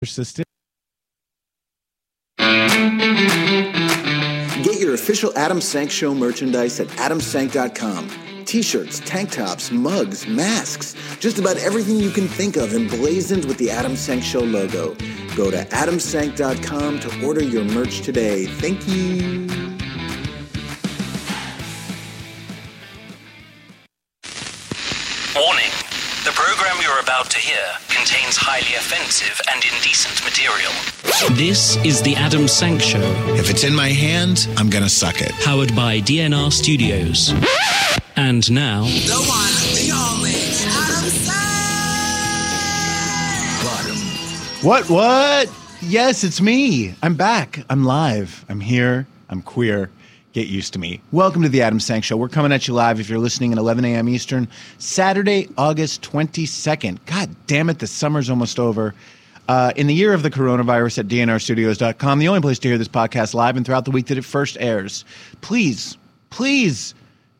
persistent. Get your official Adam Sank Show merchandise at adamsank.com. T-shirts, tank tops, mugs, masks, just about everything you can think of emblazoned with the Adam Sank Show logo. Go to adamsank.com to order your merch today. Thank you. Offensive and indecent material. This is the Adam Sank Show, If it's in my hand, I'm gonna suck it. powered by DNR Studios. And now, The one, the only, Adam Sank. What? What? Yes, it's me. I'm back. I'm live. I'm here. I'm queer. Get used to me. Welcome to the Adam Sank Show. We're coming at you live if you're listening at 11 a.m. Eastern, Saturday, August 22nd. God damn it, the summer's almost over. Uh, in the year of the coronavirus at dnrstudios.com, the only place to hear this podcast live and throughout the week that it first airs. Please, please,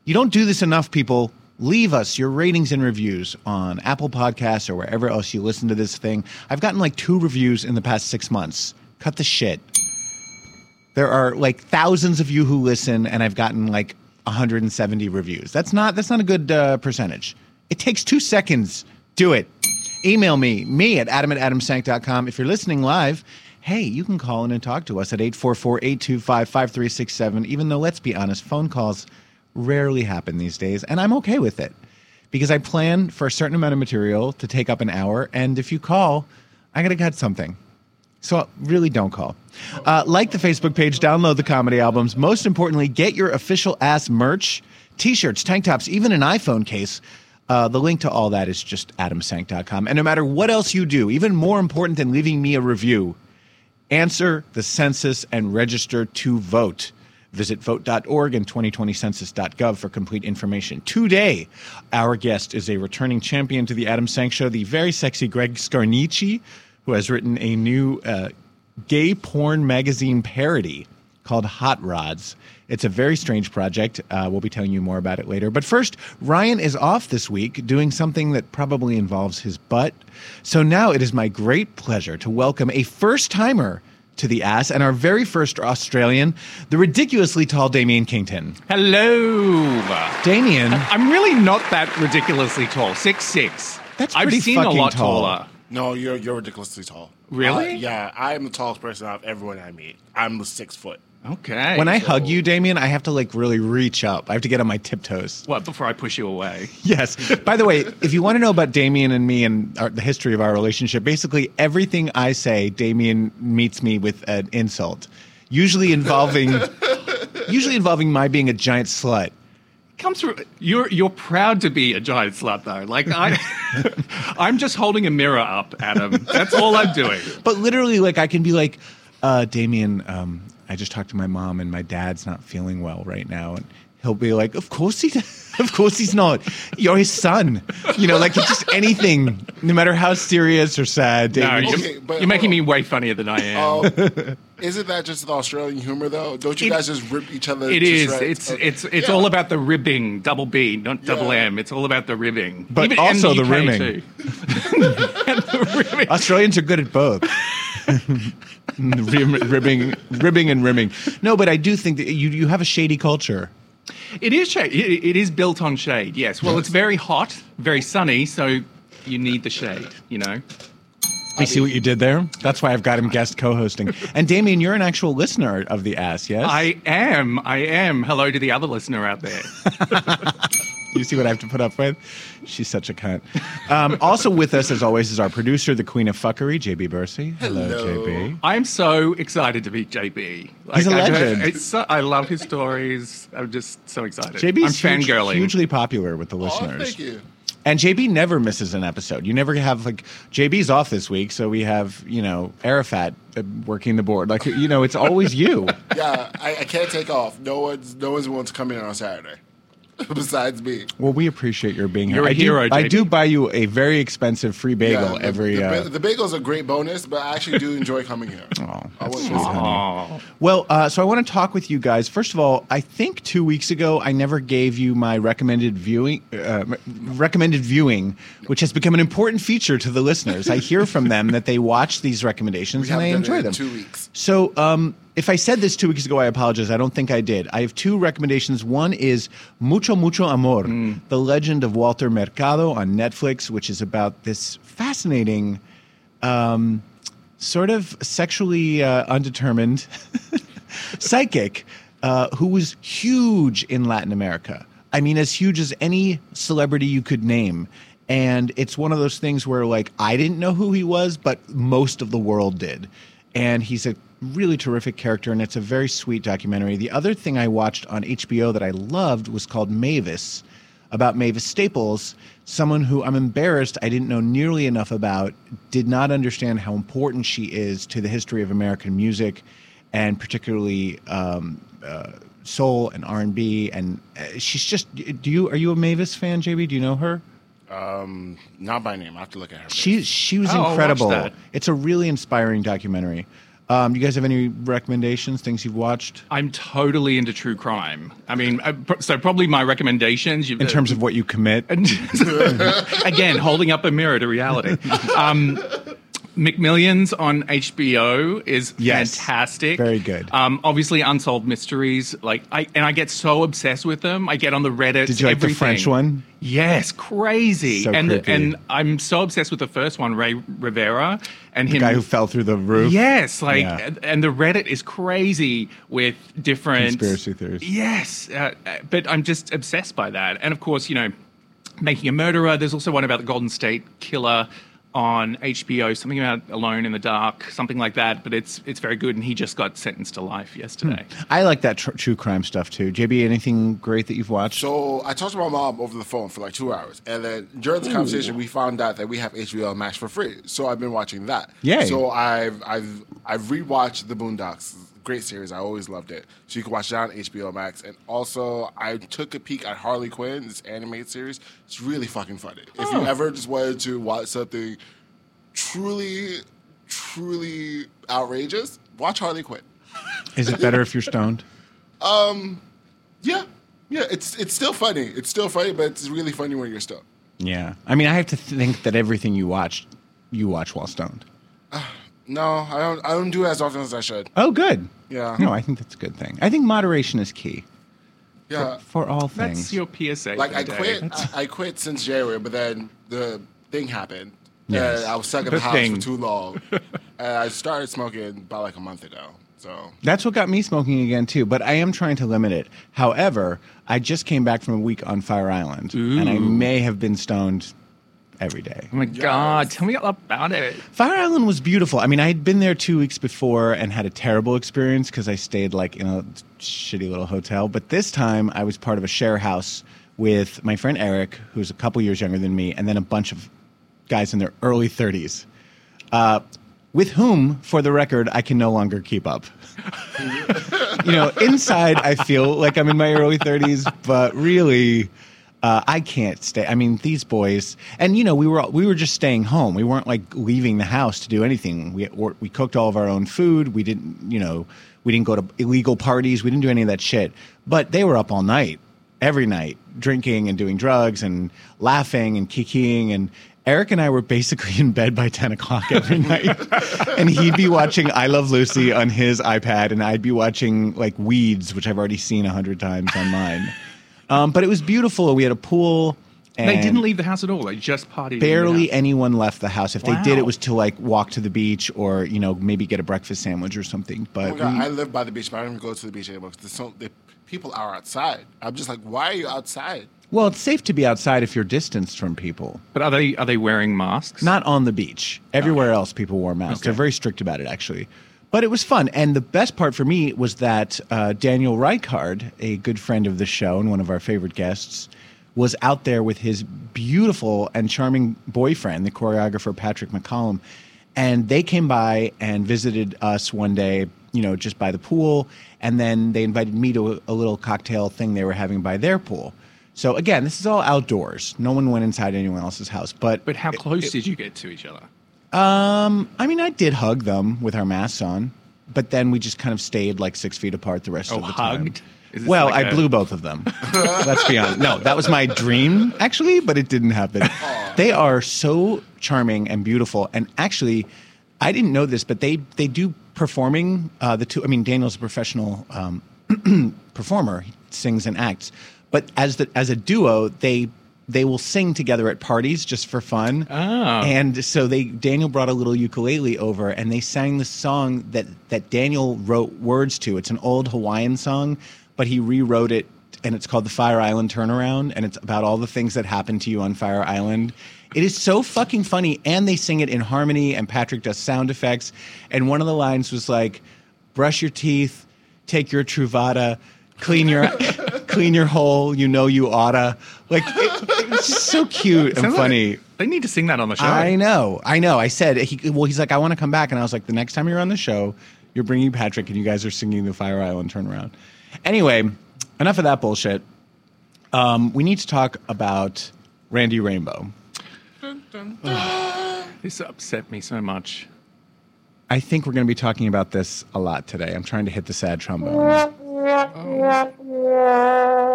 you don't do this enough, people. Leave us your ratings and reviews on Apple Podcasts or wherever else you listen to this thing. I've gotten like two reviews in the past six months. Cut the shit. There are like thousands of you who listen, and I've gotten like 170 reviews. That's not that's not a good uh, percentage. It takes two seconds. Do it. Email me, me at adam at adamsank.com. If you're listening live, hey, you can call in and talk to us at 844-825-5367. Even though, let's be honest, phone calls rarely happen these days, and I'm okay with it. Because I plan for a certain amount of material to take up an hour, and if you call, I gotta cut something. So really don't call. Uh, like the Facebook page, download the comedy albums. Most importantly, get your official ass merch, t-shirts, tank tops, even an iPhone case. Uh, the link to all that is just adamsank.com. And no matter what else you do, even more important than leaving me a review, answer the census and register to vote. Visit vote.org and 2020census.gov for complete information. Today, our guest is a returning champion to the Adam Sank Show, the very sexy Greg Scarnici, who has written a new uh, gay porn magazine parody called Hot Rods. It's a very strange project. Uh, we'll be telling you more about it later. But first, Ryan is off this week doing something that probably involves his butt. So now it is my great pleasure to welcome a first timer to the ass and our very first Australian, the ridiculously tall Damian Kington. Hello. Damian, I'm really not that ridiculously tall. Six six. That's I've pretty seen a fucking lot tall. taller. No, you're you're ridiculously tall. Really? Uh, yeah, I am the tallest person out of everyone I meet. I'm the six foot. Okay. when I hug you, Damian, I have to like really reach up. I have to get on my tiptoes. what before I push you away? Yes. By the way, if you want to know about Damian and me and our, the history of our relationship, basically everything I say, Damian meets me with an insult, usually involving, usually involving my being a giant slut. Comes through. You're you're proud to be a giant slut though. Like I, I'm just holding a mirror up, Adam. That's all I'm doing. But literally, like I can be like, uh, Damian, um, I just talked to my mom and my dad's not feeling well right now, and he'll be like, "Of course he, of course he's not. You're his son." You know, like it's just anything, no matter how serious or sad. No, you're, Okay, but you're making hold me way funnier than I am. Oh, isn't that just the Australian humor though? Don't you It- guys just rip each other? It to is. shreds? It's Okay. it's it's Yeah. all about the ribbing, double B, not double Yeah. M. It's all about the ribbing, But and also the UK rimming. And the rimming. Australians are good at both. Rim- ribbing, ribbing, and rimming. No, but I do think that you you have a shady culture. It is shade. It, it is built on shade. Yes. Well, it's very hot, very sunny, so you need the shade. You know. I see what you did there. That's why I've got him guest co-hosting. And Damian, you're an actual listener of the ass, yes? I am. I am. Hello to the other listener out there. You see what I have to put up with? She's such a cunt. Um, also with us, as always, is our producer, the queen of fuckery, JB Bursey. Hello, Hello. JB. I'm so excited to meet JB. Like, He's a I- legend. it's so, I love his stories. I'm just so excited. JB's I'm huge- fangirling. hugely popular with the Oh, listeners. thank you. And JB never misses an episode. You never have like JB's off this week, so we have you know Arafat uh, working the board. Like you know, it's always you. Yeah, I, I can't take off. No one's no one's willing to come in on Saturday. besides me. Well, we appreciate your being here. You're a I do- hero, I do buy you a very expensive free bagel the, every. the, uh, ba- the bagel's a great bonus, but I actually do enjoy coming here. Oh, that's wouldn't sweet, honey. Well, uh, so I want to talk with you guys. First of all, I think two weeks ago I never gave you my recommended viewing, uh, recommended viewing, which has become an important feature to the listeners. I hear from them that they watch these recommendations We and they enjoy it in them. two weeks. So, um, if I said this two weeks ago, I apologize. I don't think I did. I have two recommendations. One is Mucho Mucho Amor, The Legend of Walter Mercado on Netflix, which is about this fascinating, um, sort of sexually uh, undetermined psychic uh, who was huge in Latin America. I mean, as huge as any celebrity you could name. And it's one of those things where, like, I didn't know who he was, but most of the world did. And he's a really terrific character, and it's a very sweet documentary. The other thing I watched on HBO that I loved was called Mavis, about Mavis Staples, someone who I'm embarrassed I didn't know nearly enough about, did not understand how important she is to the history of American music, and particularly um, uh, soul and R&B. And uh, she's just. Do you are you a Mavis fan, JB? Do you know her? Um, not by name. I have to look at her. face. She she was Oh, incredible. that. It's a really inspiring documentary. Um, you guys have any recommendations? Things you've watched I'm totally into true crime. I mean, uh, pr- so probably my recommendations. in terms of what you commit? again, holding up a mirror to reality. Um, McMillions on HBO is Yes. fantastic. Very good. Um, obviously, Unsolved Mysteries. Like, I and I get so obsessed with them. I get on the Reddit. Did you like the French one? Yes, crazy. So and creepy. and I'm so obsessed with the first one, Ray Rivera, and The him. guy who fell through the roof. Yes, like, Yeah. and- the Reddit is crazy with different Conspiracy theories. Yes, uh, uh, but I'm just obsessed by that. And of course, you know, Making a Murderer. There's also one about the Golden State Killer on HBO, something about Alone in the Dark, something like that. But it's it's very good, and he just got sentenced to life yesterday. Hmm. I like that tr- true crime stuff too. JB, anything great that you've watched? So I talked to my mom over the phone for like two hours, and then during the conversation, we found out that we have HBO Max for free. So I've been watching that. Yeah. So I've I've I've rewatched the Boondocks. Great series. I always loved it. So you can watch that on HBO Max. And also, I took a peek at Harley Quinn, this animated series. It's really fucking funny. If you ever just wanted to watch something truly, truly outrageous, watch Harley Quinn. Is it better if you're stoned? Um, yeah, yeah. It's it's still funny. It's still funny, but it's really funny when you're stoned. Yeah. I mean, I have to think that everything you watch, you watch while stoned. No, I don't. I don't do it as often as I should. Oh, good. Yeah. No, I think that's a good thing. I think moderation is key Yeah, for all things. That's your PSA. like I day. quit. I, I quit since January, but then the thing happened. Yes. And I was stuck in The the house thing. for too long, and I started smoking about like a month ago. So That's what got me smoking again too. But I am trying to limit it. However, I just came back from a week on Fire Island, and I may have been stoned every day. Oh my God! Tell me all about it. Fire Island was beautiful. I mean, I had been there two weeks before and had a terrible experience because I stayed like in a shitty little hotel. But this time, I was part of a share house with my friend Eric, who's a couple years younger than me, and then a bunch of guys in their early 30s, uh, with whom, for the record, I can no longer keep up. you know, inside, I feel like I'm in my early 30s, but really. Uh, I can't stay. I mean, these boys, and you know, we were we were just staying home. We weren't like leaving the house to do anything. We we cooked all of our own food. We didn't, you know, we didn't go to illegal parties. We didn't do any of that shit. But they were up all night, every night, drinking and doing drugs and laughing and kikiing. And Eric and I were basically in bed by ten o'clock every night, and he'd be watching I Love Lucy on his iPad, and I'd be watching like Weeds, which I've already seen a hundred times on mine. Um, but it was beautiful. We had a pool. And They didn't leave the house at all. They just partied. Barely anyone left the house. If they did, it was to like walk to the beach or you know maybe get a breakfast sandwich or something. oh But my God, we- I live by the beach, but I don't even go to the beach anymore because so the people are outside. I'm just like, why are you outside? well, it's safe to be outside if you're distanced from people. But are they are they wearing masks? Not on the beach. Everywhere else, people wore masks. They're very strict about it, actually. But it was fun. And the best part for me was that uh, Daniel Reichard, a good friend of the show and one of our favorite guests, was out there with his beautiful and charming boyfriend, the choreographer Patrick McCollum. And they came by and visited us one day, you know, just by the pool. And then they invited me to a, a little cocktail thing they were having by their pool. So again, this is all outdoors. No one went inside anyone else's house. But But how close did you get to each other? Um, I mean, I did hug them with our masks on, but then we just kind of stayed like six feet apart the rest Oh, of the time. hugged? This Well, like I a- blew both of them. Let's be honest. No, that was my dream actually, but it didn't happen. They are so charming and beautiful, and actually, I didn't know this, but they they do performing. Uh, the two. I mean, Daniel's a professional um, performer. He sings and acts, but as the as a duo, they they will sing together at parties just for fun. Oh. And so they Daniel brought a little ukulele over and they sang the song that that Daniel wrote words to. It's an old Hawaiian song, but he rewrote it and it's called the Fire Island Turnaround and it's about all the things that happened to you on Fire Island. It is so fucking funny and they sing it in harmony and Patrick does sound effects and one of the lines was like brush your teeth, take your Truvada, clean your clean your hole, you know you oughta. Like it, it was just so cute and Sounds like- funny. they need to sing that on the show. I know, I know. I said, he, well, he's like, I want to come back, and I was like, the next time you're on the show, you're bringing Patrick, and you guys are singing the Fire Island turnaround. Anyway, enough of that bullshit. Um, we need to talk about Randy Rainbow. This upset me so much. I think we're going to be talking about this a lot today. I'm trying to hit the sad trombone.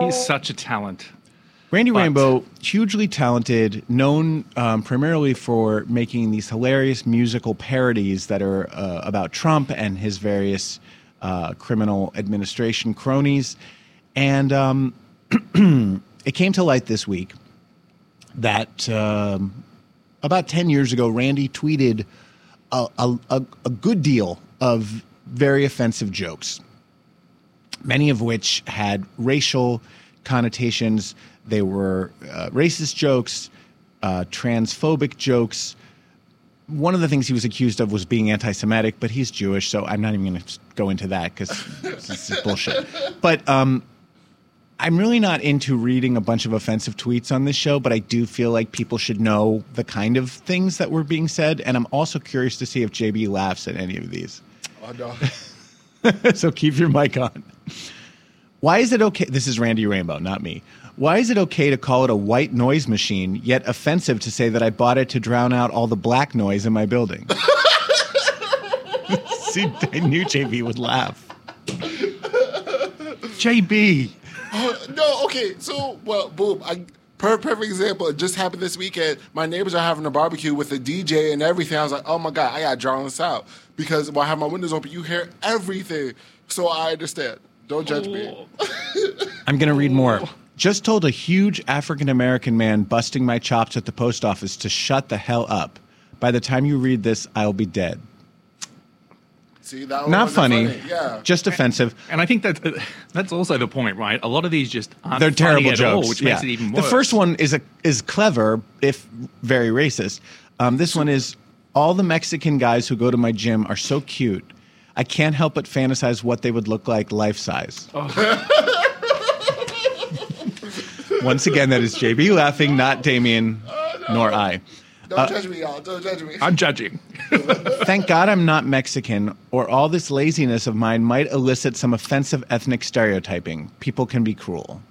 He's such a talent. Randy But- Rainbow, hugely talented, known um, primarily for making these hilarious musical parodies that are uh, about Trump and his various uh, criminal administration cronies. And um, it came to light this week that um, about 10 years ago, Randy tweeted a, a, a, a good deal of very offensive jokes many of which had racial connotations. They were uh, racist jokes, uh, transphobic jokes. One of the things he was accused of was being anti Semitic, but he's Jewish, so I'm not even going to go into that because this is bullshit. But um, I'm really not into reading a bunch of offensive tweets on this show, but I do feel like people should know the kind of things that were being said. And I'm also curious to see if JB laughs at any of these Oh no. so keep your mic on. Why is it okay? This is Randy Rainbow, not me. Why is it okay to call it a white noise machine, yet offensive to say that I bought it to drown out all the black noise in my building? See, I knew JB would laugh. JB. Uh, no, okay. So, well, boom. I per perfect example. It just happened this weekend. My neighbors are having a barbecue with a DJ and everything. I was like, oh my god, I gotta drown this out because while I have my windows open, you hear everything. So I understand. Don't judge me. I'm going to read more. Just told a huge African American man busting my chops at the post office to shut the hell up. By the time you read this, I'll be dead. See that? Not wasn't funny, Yeah. just offensive. And I think that that's also the point, right? A lot of these just aren't They're funny terrible at jokes, all, which yeah. makes it even worse. The first one is a is clever, if very racist. Um, this one is all the Mexican guys who go to my gym are so cute. I can't help but fantasize what they would look like life size. Oh. Once again, that is JB laughing, not Damian, oh, nor I. Don't uh, judge me, y'all. Don't judge me. I'm judging. Thank God I'm not Mexican, or all this laziness of mine might elicit some offensive ethnic stereotyping. People can be cruel.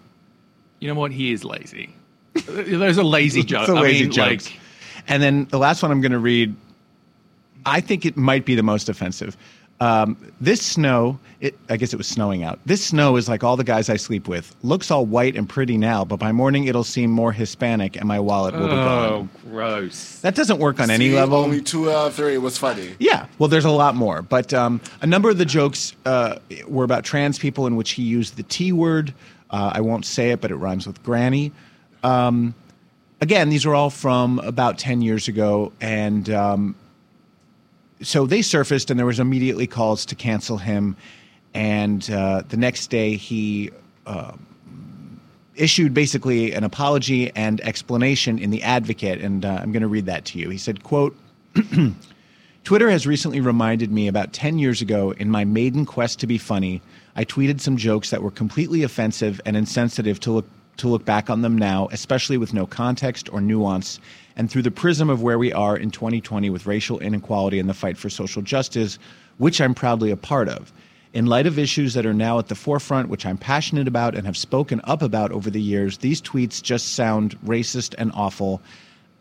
You know what? He is lazy. Those are lazy jokes. It's a I lazy mean, jokes. like, and then the last one I'm going to read, I think it might be the most offensive. Um, this snow, it, I guess it was snowing out. This snow is like all the guys I sleep with. Looks all white and pretty now, but by morning it'll seem more Hispanic and my wallet will be gone. oh, gross. That doesn't work on any level. Only two out of three was funny. Yeah, well, there's a lot more, but um, a number of the jokes uh, were about trans people, in which he used the T word. Uh, I won't say it, but it rhymes with granny. Um, again, these are all from about ten years ago, and um, so they surfaced, and there was immediately calls to cancel him. And uh, the next day, he issued basically an apology and explanation in the Advocate, and uh, I'm going to read that to you. He said, "quote." Twitter has recently reminded me about 10 years ago in my maiden quest to be funny, I tweeted some jokes that were completely offensive and insensitive to look to look back on them now, especially with no context or nuance, and through the prism of where we are in 2020 with racial inequality and the fight for social justice, which I'm proudly a part of. In light of issues that are now at the forefront, which I'm passionate about and have spoken up about over the years, these tweets just sound racist and awful.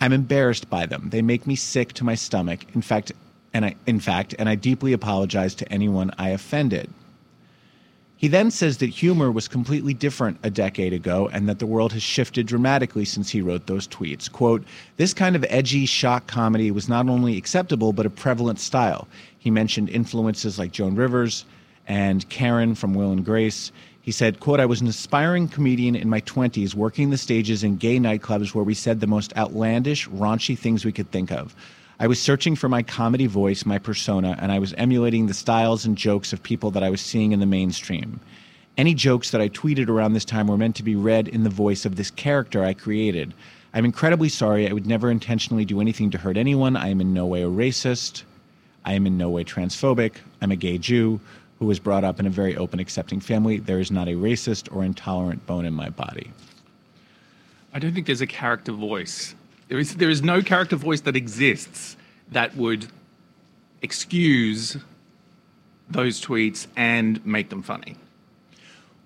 I'm embarrassed by them. They make me sick to my stomach. In fact, and I in fact, and I deeply apologize to anyone I offended. He then says that humor was completely different a decade ago and that the world has shifted dramatically since he wrote those tweets. Quote, this kind of edgy shock comedy was not only acceptable, but a prevalent style. He mentioned influences like Joan Rivers and Karen from Will and Grace. He said, quote, I was an aspiring comedian in my 20s working the stages in gay nightclubs where we said the most outlandish, raunchy things we could think of. I was searching for my comedy voice, my persona, and I was emulating the styles and jokes of people that I was seeing in the mainstream. Any jokes that I tweeted around this time were meant to be read in the voice of this character I created. I'm incredibly sorry. I would never intentionally do anything to hurt anyone. I am in no way a racist. I am in no way transphobic. I'm a gay Jew who was brought up in a very open, accepting family. There is not a racist or intolerant bone in my body. I don't think there's a character voice. There is there is no character voice that exists that would excuse those tweets and make them funny.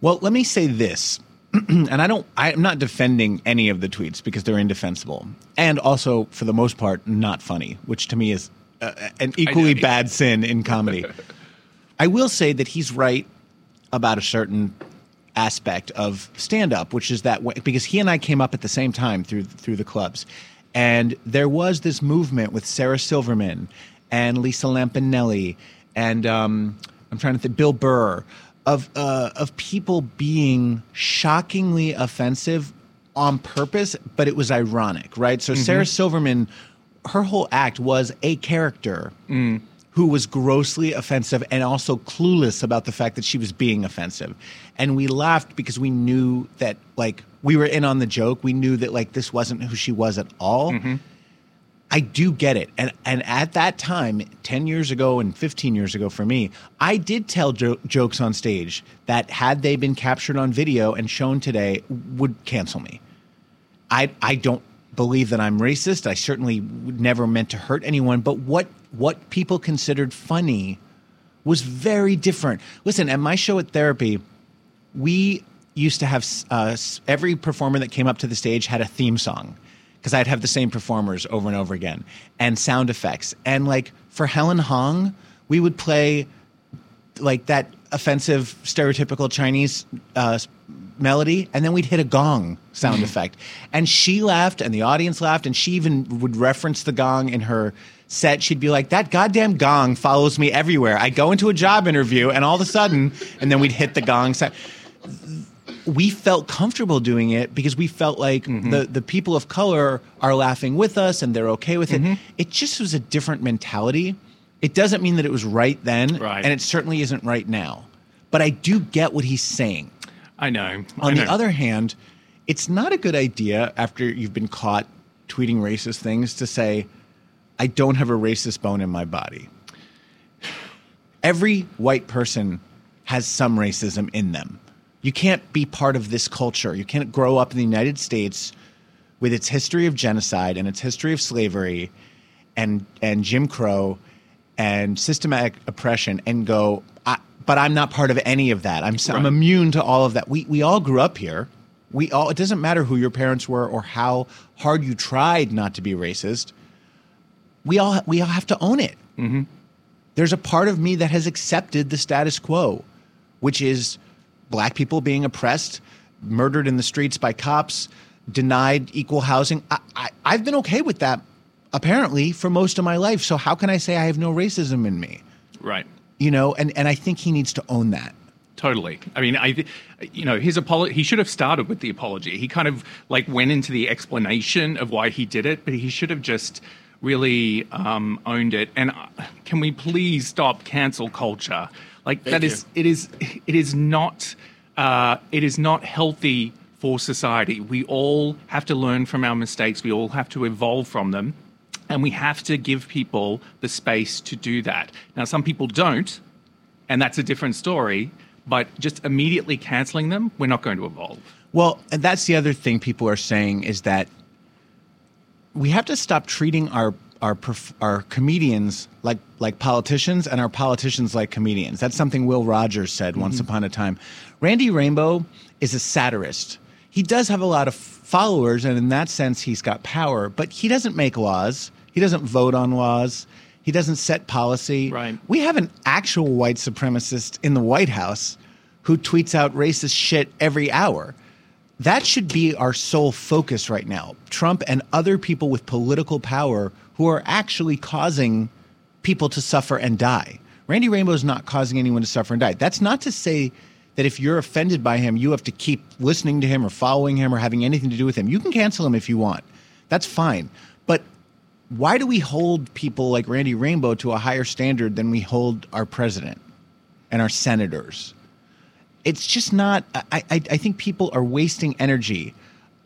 Well, let me say this. and I don't I'm not defending any of the tweets because they're indefensible and also for the most part not funny, which to me is uh, an equally bad sin in comedy. I will say that he's right about a certain aspect of stand up, which is that because he and I came up at the same time through through the clubs. And there was this movement with Sarah Silverman and Lisa Lampanelli and um, I'm trying to think Bill Burr of uh, of people being shockingly offensive on purpose, but it was ironic, right? So Sarah Silverman, her whole act was a character who was grossly offensive and also clueless about the fact that she was being offensive. And we laughed because we knew that like we were in on the joke. We knew that like this wasn't who she was at all. Mm-hmm. I do get it. And and at that time, 10 years ago and 15 years ago for me, I did tell jo- jokes on stage that had they been captured on video and shown today would cancel me. I I don't believe that I'm racist. I certainly never meant to hurt anyone, but what what people considered funny was very different. Listen, at my show at therapy, we used to have uh, every performer that came up to the stage had a theme song because I'd have the same performers over and over again and sound effects. And like for Helen Hong, we would play like that offensive stereotypical Chinese uh, melody, and then we'd hit a gong sound effect. And she laughed, and the audience laughed, and she even would reference the gong in her set. She'd be like, "That goddamn gong follows me everywhere. I go into a job interview, and all of a sudden, and then we'd hit the gong sound." we felt comfortable doing it because we felt like mm-hmm. the, the people of color are laughing with us and they're okay with it. Mm-hmm. It just was a different mentality. It doesn't mean that it was right then, Right. and it certainly isn't right now. But I do get what he's saying. I know. I On the other hand, it's not a good idea after you've been caught tweeting racist things to say, I don't have a racist bone in my body. Every white person has some racism in them. You can't be part of this culture. You can't grow up in the United States with its history of genocide and its history of slavery and and Jim Crow and systematic oppression and go I, but I'm not part of any of that. I'm I'm immune to all of that. We we all grew up here. We all it doesn't matter who your parents were or how hard you tried not to be racist. We all we all have to own it. Mm-hmm. There's a part of me that has accepted the status quo, which is black people being oppressed, murdered in the streets by cops, denied equal housing. I, I, I've been okay with that, apparently, for most of my life. So how can I say I have no racism in me? right. You know, and, and I think he needs to own that. Totally. I mean, I, you know, his apology. He should have started with the apology. He kind of like went into the explanation of why he did it, but he should have just really um, owned it. And uh, can we please stop cancel culture? Like that you. is it is it is not uh, it is not healthy for society. We all have to learn from our mistakes. We all have to evolve from them. And we have to give people the space to do that. Now, some people don't, and that's a different story. But just immediately canceling them, we're not going to evolve. Well, and that's the other thing people are saying is that we have to stop treating our our perf- our comedians like like politicians and our politicians like comedians. That's something Will Rogers said once mm-hmm. upon a time. Randy Rainbow is a satirist. He does have a lot of followers, and in that sense, he's got power. But he doesn't make laws. He doesn't vote on laws. He doesn't set policy. Right. We have an actual white supremacist in the White House who tweets out racist shit every hour. That should be our sole focus right now. Trump and other people with political power who are actually causing people to suffer and die. Randy Rainbow is not causing anyone to suffer and die. That's not to say that if you're offended by him, you have to keep listening to him or following him or having anything to do with him. You can cancel him if you want. That's fine. But why do we hold people like Randy Rainbow to a higher standard than we hold our president and our senators? It's just not. I, I, I think people are wasting energy.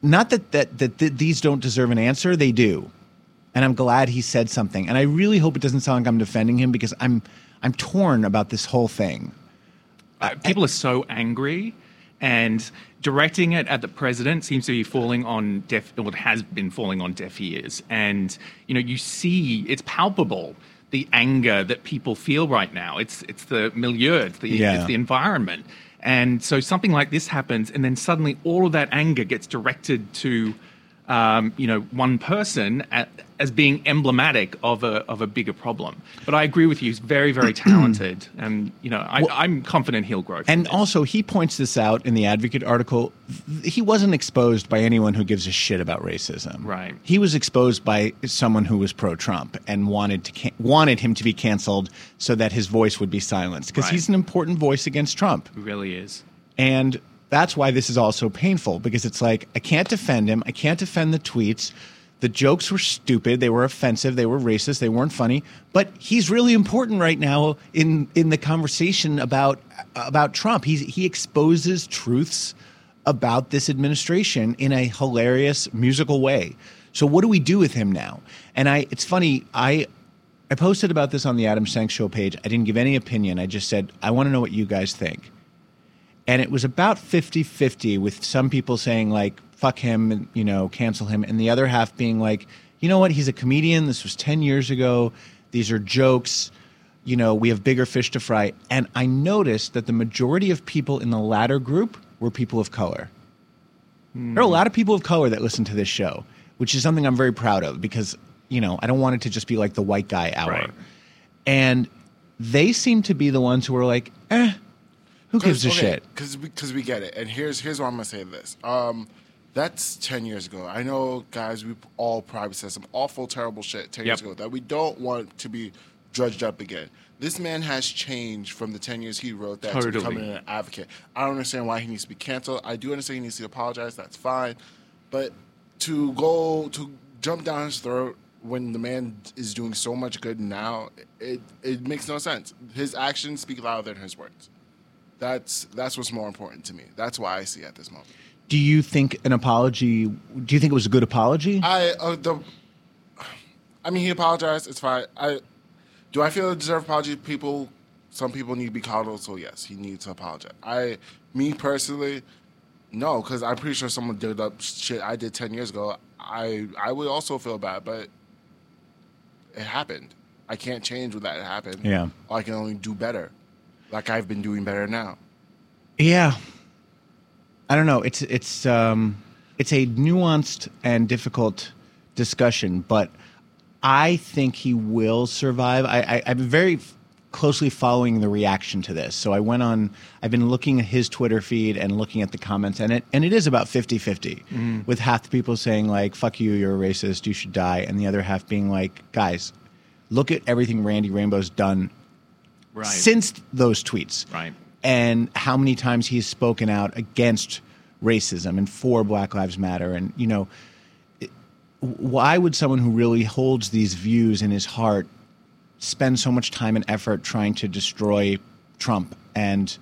Not that, that, that, that these don't deserve an answer, they do. And I'm glad he said something. And I really hope it doesn't sound like I'm defending him because I'm, I'm torn about this whole thing. Uh, people are so angry, and directing it at the president seems to be falling on deaf. Well, it has been falling on deaf ears, and you know you see it's palpable the anger that people feel right now. It's it's the milieu, it's the Yeah. it's the environment, and so something like this happens, and then suddenly all of that anger gets directed to. Um, you know, one person a as being emblematic of a of a bigger problem. But I agree with you; he's very, very talented, and you know, I, I'm confident he'll grow. And this. also, he points this out in the Advocate article. He wasn't exposed by anyone who gives a shit about racism. Right. He was exposed by someone who was pro-Trump and wanted to can- wanted him to be canceled so that his voice would be silenced because Right. he's an important voice against Trump. It really is. And that's why this is all so painful because it's like, I can't defend him. I can't defend the tweets. The jokes were stupid. They were offensive. They were racist. They weren't funny. But he's really important right now in, in the conversation about, about Trump. He's, he exposes truths about this administration in a hilarious musical way. So what do we do with him now? And I, it's funny. I, I posted about this on the Adam Sank Show page. I didn't give any opinion. I just said, I want to know what you guys think and it was about 50-50 with some people saying like fuck him and you know cancel him. And the other half being like you know what? He's a comedian. This was 10 years ago. These are jokes. You know we have bigger fish to fry. And i noticed that the majority of people in the latter group were people of color. There are a lot of people of color that listen to this show which is something i'm very proud of because you know i don't want it to just be like the white guy hour. Right. and they seem to be the ones who are like eh who gives a shit Because because we get it. And here's here's why I'm gonna say this. Um, that's ten years ago. I know, guys. We all probably said some awful, terrible shit ten years ago that we don't want to be drudged up again. This man has changed from the ten years he wrote that Totally. to becoming an advocate. I don't understand why he needs to be canceled. I do understand he needs to apologize. That's fine, but to go to jump down his throat when the man is doing so much good now, it it makes no sense. His actions speak louder than his words. That's that's what's more important to me. That's why I see at this moment. Do you think an apology? Do you think it was a good apology? I uh, the, I mean, he apologized. It's fine. I do. I feel it deserve apology. People, some people need to be coddled. So yes, he needs to apologize. I, me personally, no, because I'm pretty sure someone did up shit I did ten years ago. I I would also feel bad, but it happened. I can't change when that happened. Yeah. I can only do better, like I've been doing better now. yeah, I don't know. It's it's um, it's a nuanced and difficult discussion, but I think he will survive. I, I I'm very closely following the reaction to this. So I went on. I've been looking at his Twitter feed and looking at the comments, and it and it is about 50-50, with half the people saying like "fuck you, you're a racist, you should die," and the other half being like, "Guys, look at everything Randy Rainbow's done Right. since those tweets." Right. and how many times he's spoken out against racism and for Black Lives Matter. And, you know, it- why would someone who really holds these views in his heart spend so much time and effort trying to destroy Trump and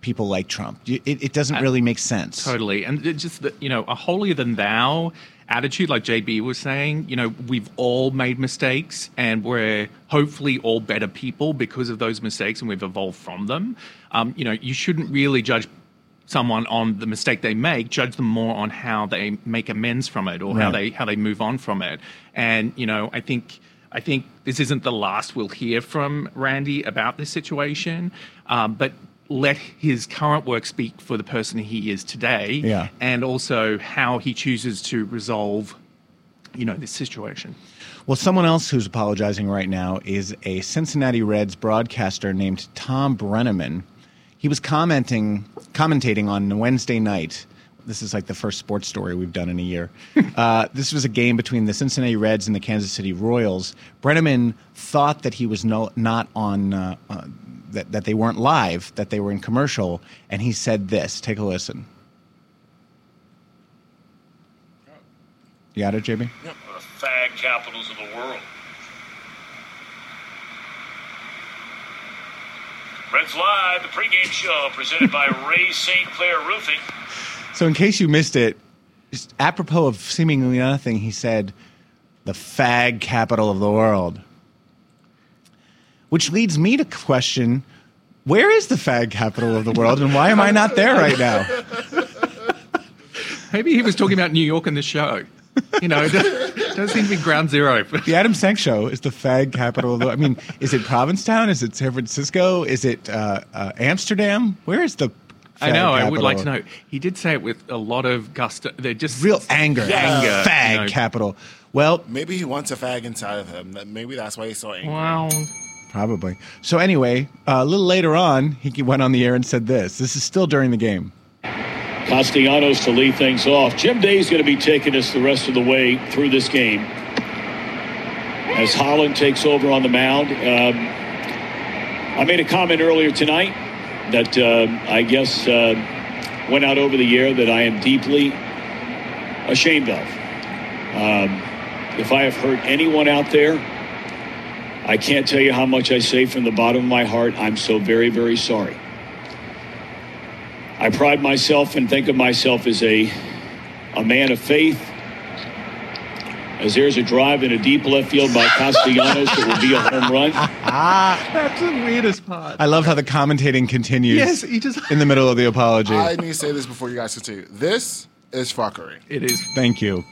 people like Trump? It, it doesn't really make sense. Totally. And it just, the, you know, a holier than thou attitude, like JB was saying, you know, we've all made mistakes and we're hopefully all better people because of those mistakes and we've evolved from them. Um, you know, you shouldn't really judge someone on the mistake they make judge them more on how they make amends from it or how they how they move on from it. And you know i think I think this isn't the last we'll hear from Randy about this situation, um, but let his current work speak for the person he is today, Yeah. and also how he chooses to resolve, you know, this situation. Well, someone else who's apologizing right now is a Cincinnati Reds broadcaster named Thom Brennaman. He was commenting, commentating on Wednesday night. This is like the first sports story we've done in a year. uh, this was a game between the Cincinnati Reds and the Kansas City Royals. Brennaman thought that he was no, not on, uh, uh, that, that they weren't live, that they were in commercial, and he said this. Take a listen. You got it, JB? the fag capitals of the world. Reds Live, the pregame show presented by Ray St. Clair Roofing. So, in case you missed it, just apropos of seemingly nothing, he said, the fag capital of the world. Which leads me to question where is the fag capital of the world and why am I not there right now? Maybe he was talking about New York in the show. You know, it doesn't seem to be ground zero. The Adam Sank Show is the fag capital of the I mean, is it Provincetown? Is it San Francisco? Is it uh, uh, Amsterdam? Where is the I fag know. I would like to know. He did say it with a lot of gusto. They're just Real anger. Anger, Fag you know. capital. Well, Maybe he wants a fag inside of him. Maybe that's why he's so angry. Well, Probably. So anyway, uh, a little later on, he went on the air and said this. This is still during the game. Castellanos to lead things off. Jim Day's going to be taking us the rest of the way through this game as Holland takes over on the mound. Um, I made a comment earlier tonight that uh, I guess uh, went out over the year that I am deeply ashamed of. Um, if I have hurt anyone out there, I can't tell you how much I say from the bottom of my heart. I'm so very, very sorry. I pride myself and think of myself as a, a man of faith. As there's a drive in a deep left field by Castellanos that will be a home run. Ah, that's the weirdest part. I love how the commentating continues Yes, he just- in the middle of the apology. I need to say this before you guys continue. This is fuckery It is. Thank you.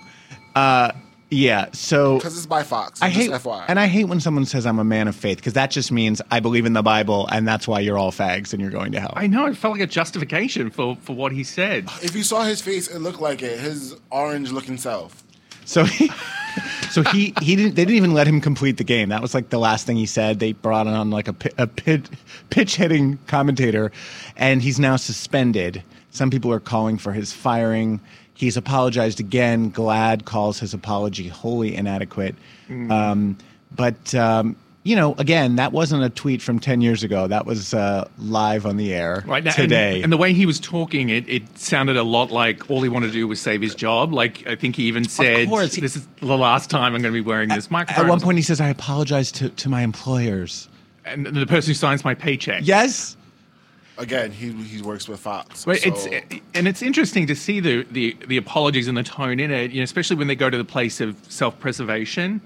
Uh, yeah, so because it's by Fox. I just hate FYI. and I hate when someone says I'm a man of faith because that just means I believe in the Bible and that's why you're all fags and you're going to hell. I know. It felt like a justification for, for what he said. if you saw his face, it looked like it. His orange-looking self. So he, so he he didn't they didn't even let him complete the game. That was like the last thing he said. They brought on like a a pit, pitch hitting commentator, and he's now suspended. Some people are calling for his firing. He's apologized again. GLAAD calls his apology wholly inadequate. Um, but um, you know, again, that wasn't a tweet from ten years ago. That was uh, live on the air Right now, today. And, and the way he was talking, it, it sounded a lot like all he wanted to do was save his job. Like I think he even said, "This is the last time I'm going to be wearing this microphone." At one point, he says, "I apologize to, to my employers." and the person who signs my paycheck. Yes, Again, he he works with Fox. But so- it's and it's interesting to see the, the the apologies and the tone in it, you know, especially when they go to the place of self preservation,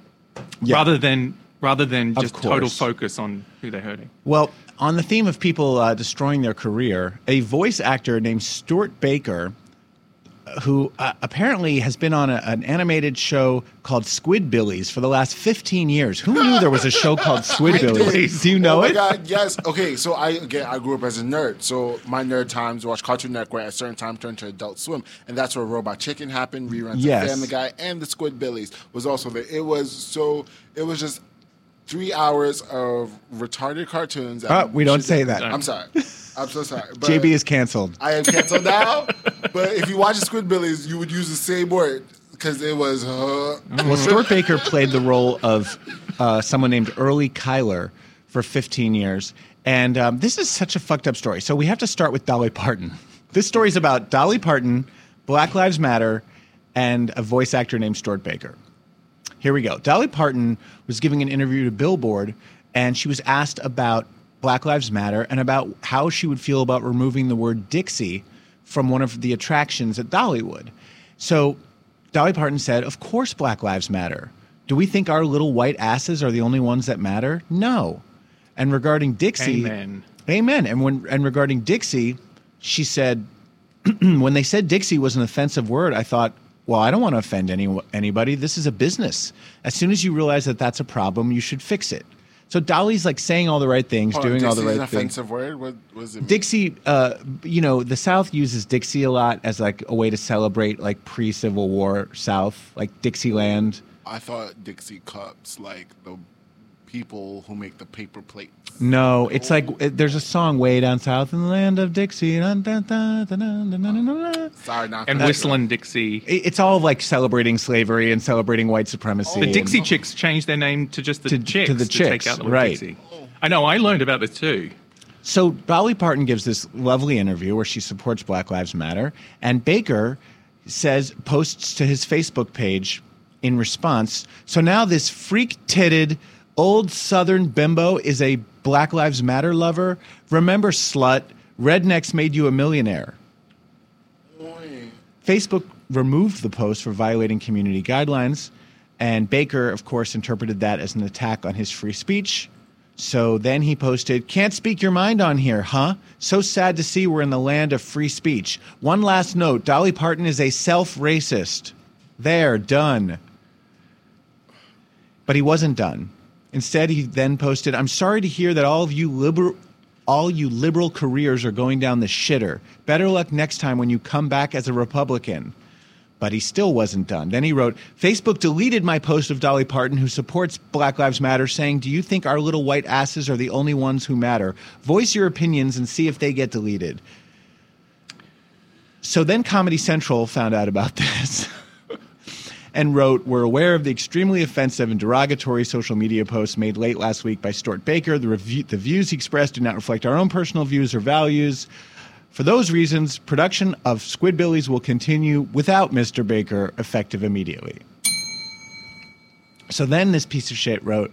Yeah. rather than rather than just total focus on who they're hurting. Well, on the theme of people uh, destroying their career, a voice actor named Stuart Baker, who uh, apparently has been on a, an animated show called Squidbillies for the last 15 years. Who knew there was a show called Squidbillies? Do you know oh my it? God, yes. Okay, so I again I grew up as a nerd. So my nerd times watch Cartoon Network at a certain time turned to Adult Swim, and that's where Robot Chicken happened, reruns Yes. of Family Guy, and the Squidbillies was also there. It was so it was just three hours of retarded cartoons. that- Uh, we don't say that. I'm sorry. I'm so sorry. But JB is canceled. I am canceled now. but if you watch the Squidbillies, you would use the same word because it was. Uh, Well, Stuart Baker played the role of uh, someone named Early Cuyler for 15 years. And um, this is such a fucked up story. So we have to start with Dolly Parton. This story is about Dolly Parton, Black Lives Matter, and a voice actor named Stuart Baker. Here we go. Dolly Parton was giving an interview to Billboard, and she was asked about Black Lives Matter and about how she would feel about removing the word Dixie from one of the attractions at Dollywood. So Dolly Parton said, Of course, Black Lives Matter. Do we think our little white asses are the only ones that matter? No. And regarding Dixie, Amen. Amen. And when and regarding Dixie, she said, when they said Dixie was an offensive word, I thought, well, I don't want to offend any, anybody. This is a business. As soon as you realize that that's a problem, you should fix it. So Dolly's like saying all the right things, Hold on, doing all the right an things. offensive word. What was it? Dixie, uh, you know, the South uses Dixie a lot as like a way to celebrate like pre-Civil War South, like Dixieland. I thought Dixie cups, like the people who make the paper plates. No, it's like it, there's a song way down south in the land of Dixie. dun, dun, dun, dun, dun, dun, dun, dun, dun. Sorry, not And whistling Dixie. It- It's all like celebrating slavery and celebrating white supremacy. The and- Dixie Chicks changed their name to just the To- to Chicks the Chicks, take out the word right. Dixie. I know. I learned about this too. So Dolly Parton gives this lovely interview where she supports Black Lives Matter, and Baker says posts to his Facebook page in response. So now this freak-titted old Southern bimbo is a Black Lives Matter lover. Remember, slut, rednecks made you a millionaire. Facebook removed the post for violating community guidelines, and Baker, of course, interpreted that as an attack on his free speech. So then he posted, Can't speak your mind on here, huh? So sad to see we're in the land of free speech. One last note Dolly Parton is a self racist. There, done. But he wasn't done. Instead, he then posted, I'm sorry to hear that all of you liberal. All you liberal careers are going down the shitter. Better luck next time when you come back as a Republican but he still wasn't done. Then he wrote, Facebook deleted my post of Dolly Parton, who supports Black Lives Matter, saying, Do you think our little white asses are the only ones who matter? Voice your opinions and see if they get deleted. So then Comedy Central found out about this and wrote, We're aware of the extremely offensive and derogatory social media posts made late last week by Stuart Baker. The, the views he expressed do not reflect our own personal views or values. For those reasons, production of Squidbillies will continue without Mr. Baker, effective immediately. So then this piece of shit wrote,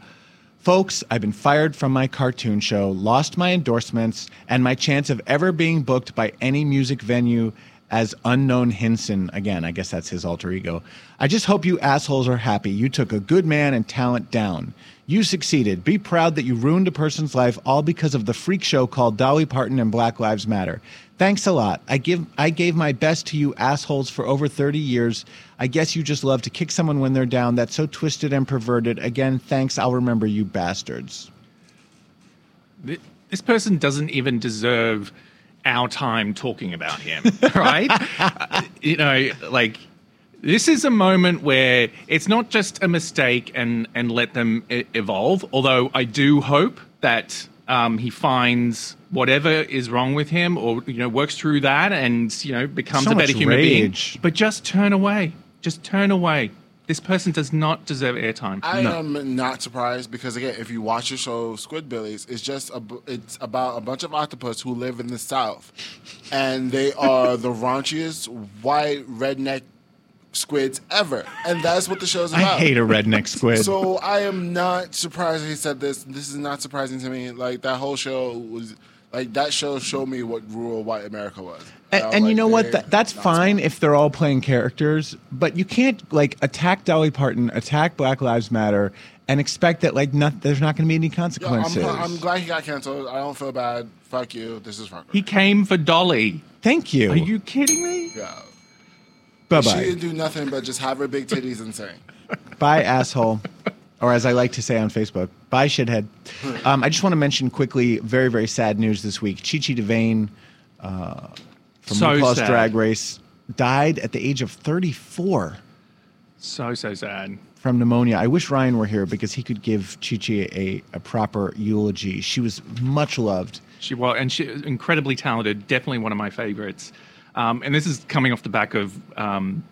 Folks, I've been fired from my cartoon show, lost my endorsements, and my chance of ever being booked by any music venue as unknown Hinson. Again, I guess that's his alter ego. I just hope you assholes are happy. You took a good man and talent down. You succeeded. Be proud that you ruined a person's life all because of the freak show called Dolly Parton and Black Lives Matter. Thanks a lot. I give I gave my best to you assholes for over 30 years. I guess you just love to kick someone when they're down. That's so twisted and perverted. Again, thanks. I'll remember you bastards. This person doesn't even deserve our time talking about him, right? Uh, you know, like this is a moment where it's not just a mistake and and let them e- evolve. Although I do hope that um, he finds whatever is wrong with him, or you know, works through that and you know becomes So a better human rage. being. But just turn away. Just turn away. This person does not deserve airtime. I No. am not surprised because again, if you watch the show Squidbillies, it's just a, it's about a bunch of octopus who live in the South, and they are the raunchiest white redneck squids ever, and that's what the show's I about. hate a redneck squid. So I am not surprised he said this. This is not surprising to me. Like that whole show was like that show showed me what rural white America was. And, I was and you know what? That, that's not fine smart. if they're all playing characters, but you can't like attack Dolly Parton, attack Black Lives Matter, and expect that like not, there's not going to be any Yo, I'm, consequences. I'm glad he got canceled. I don't feel bad. Fuck you. This is fucker. he came for Dolly. Thank you. Are you kidding me? yeah. Bye bye. She didn't do nothing but just have her big titties and sing. Bye, asshole. Or as I like to say on Facebook, bye, shithead. Um, I just want to mention quickly, very, very sad news this week. Chi Chi DeVayne uh, from So RuPaul's sad. Drag Race died at the age of 34 So so sad. from pneumonia. I wish Ryan were here because he could give Chi Chi a, a proper eulogy. She was much loved. She was, and she incredibly talented. Definitely one of my favorites. Um, and this is coming off the back of um,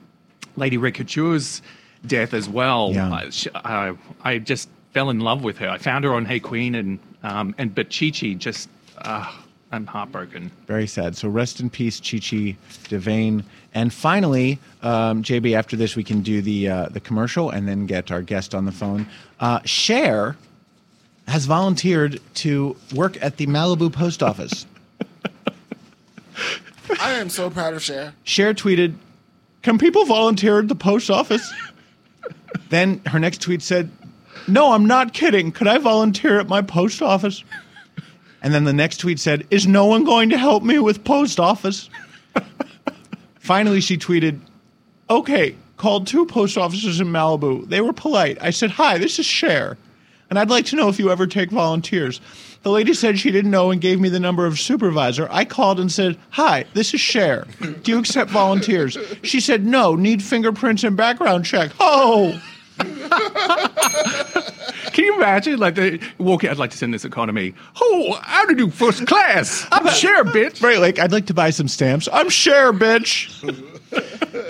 Lady Red Couture's death as well. Yeah. Uh, she, uh, I just fell in love with her. I found her on Hey Qween, and um, and but Chi Chi just, uh, I'm heartbroken. Very sad. So rest in peace, Chi Chi DeVayne. And finally, um, JB, after this, we can do the uh, the commercial and then get our guest on the phone. Uh, Cher has volunteered to work at the Malibu post office. I am so proud of Cher. Cher tweeted, "Can people volunteer at the post office?" then her next tweet said, "No, I'm not kidding. Could I volunteer at my post office?" And then the next tweet said, "Is no one going to help me with post office?" Finally, she tweeted, "Okay, called two post offices in Malibu. They were polite. I said, Hi, this is Cher, and I'd like to know if you ever take volunteers. The lady said she didn't know and gave me the number of supervisor. I called and said, Hi, this is Cher. Do you accept volunteers? She said, No, need fingerprints and background check. Oh! Can you imagine? Like, they walk out, I'd like to send this economy. Oh, how to do first class? I'm Cher, bitch. Right, like, I'd like to buy some stamps. I'm Cher, bitch.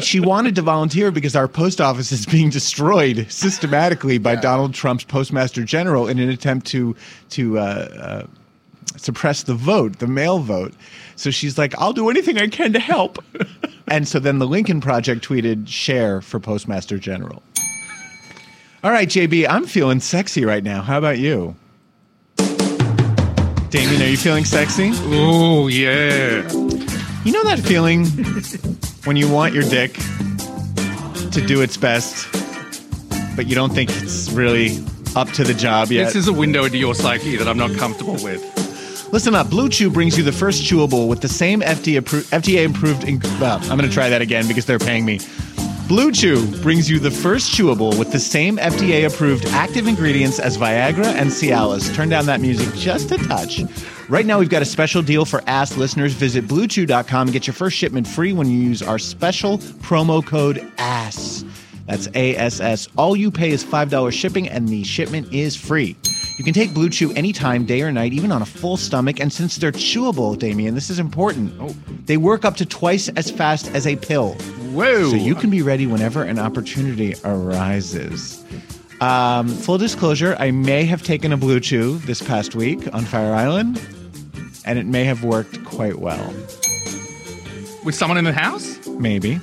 she wanted to volunteer because our post office is being destroyed systematically by Donald Trump's postmaster general in an attempt to to uh, uh, suppress the vote, the mail vote. So she's like, "I'll do anything I can to help." and so then the Lincoln Project tweeted, "Cher for postmaster general." All right, JB, I'm feeling sexy right now. How about you? Damian, are you feeling sexy? Oh, yeah. You know that feeling when you want your dick to do its best, but you don't think it's really up to the job yet? This is a window into your psyche that I'm not comfortable with. Listen up, Blue Chew brings you the first chewable with the same FDA, appro- FDA improved. In- well, I'm going to try that again because they're paying me. Blue Chew brings you the first chewable with the same FDA approved active ingredients as Viagra and Cialis. Turn down that music just a touch. Right now, we've got a special deal for Ass listeners. Visit bluechew.com and get your first shipment free when you use our special promo code ASS. That's ASS. All you pay is $5 shipping, and the shipment is free. You can take Blue Chew anytime, day or night, even on a full stomach. And since they're chewable, Damian, this is important. Oh. They work up to twice as fast as a pill. Whoa. So you can be ready whenever an opportunity arises. Um, full disclosure, I may have taken a Blue Chew this past week on Fire Island, and it may have worked quite well. With someone in the house? Maybe.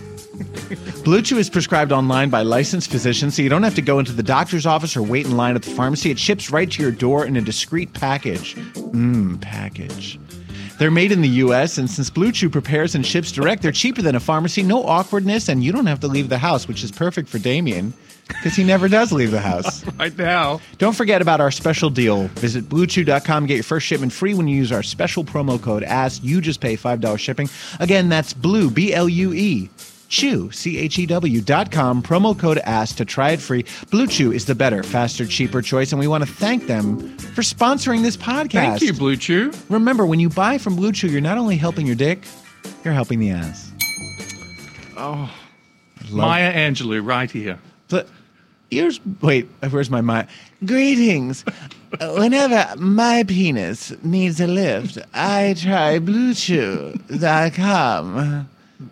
Blue Chew is prescribed online by licensed physicians, so you don't have to go into the doctor's office or wait in line at the pharmacy. It ships right to your door in a discreet package. Mmm, package. They're made in the US, and since Blue Chew prepares and ships direct, they're cheaper than a pharmacy, no awkwardness, and you don't have to leave the house, which is perfect for Damian because he never does leave the house. Right now. Don't forget about our special deal. Visit bluechew.com, get your first shipment free when you use our special promo code ASK. You just pay $5 shipping. Again, that's blue, B L U E. Chew, C H E W dot com, promo code ASK to try it free. Blue Chew is the better, faster, cheaper choice, and we want to thank them for sponsoring this podcast. Thank you, Blue Chew. Remember, when you buy from Blue Chew, you're not only helping your dick, you're helping the ass. Oh. Maya Angelou, right here. But here's wait, where's my my greetings. Whenever my penis needs a lift, I try BlueChew.com.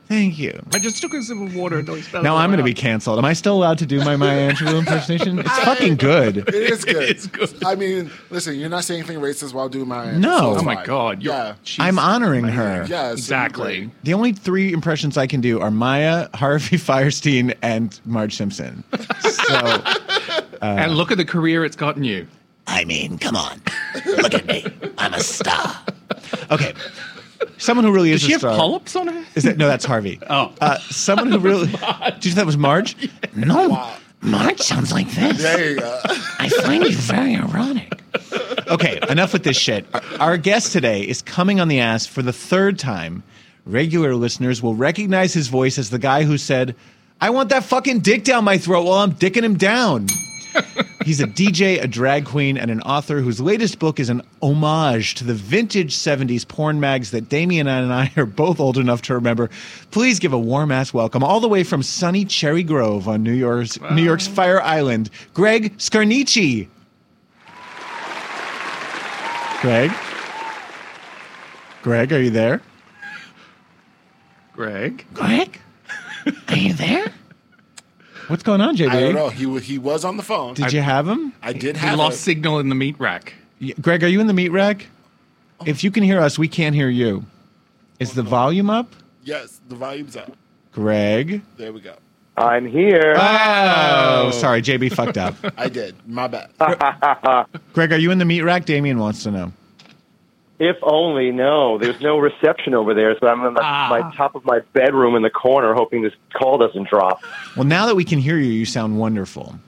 Thank you. I just took a sip of water until he spelled Now I'm going to be canceled. Am I still allowed to do my Maya Angelou impersonation? It's fucking good. It is good. It's good. I mean, listen, you're not saying anything racist while doing my. No. so it's Oh my fine. God. You're, Yeah. she's I'm honoring her. Yeah. so Exactly. great. The only three impressions I can do are Maya, Harvey Fierstein, and Marge Simpson. So uh, and look at the career it's gotten you. I mean, come on. Look at me. I'm a star. okay, someone who really is Does she a have star. polyps on her? Is that no? That's Harvey. Oh. uh, someone who really. Did you think that was Marge? No, Marge sounds like this. There you go. I find you very ironic. Okay, enough with this shit. Our, our guest today is coming on the ass for the third time. Regular listeners will recognize his voice as the guy who said, "I want that fucking dick down my throat while I'm dicking him down." He's a DJ, a drag queen, and an author whose latest book is an homage to the vintage 70s porn mags that Damian and I are both old enough to remember. Please give a warm ass welcome all the way from sunny Cherry Grove on New York's New York's Fire Island, Greg Scarnici. Greg? Greg, are you there? Greg? Greg, are you there? What's going on, JB? I don't know. He wa- he was on the phone. Did you have him? I did He have lost it. signal in the meat rack. Y- Greg, are you in the meat rack? If you can hear us, we can't hear you. Is the volume up? Yes, the volume's up. Greg? There we go. I'm here. Oh, oh. sorry, JB fucked up. I did. My bad. Greg, are you in the meat rack? Damian wants to know. If only, no. There's no reception over there, so I'm on the, ah. my top of my bedroom in the corner hoping this call doesn't drop. Well, now that we can hear you, you sound wonderful.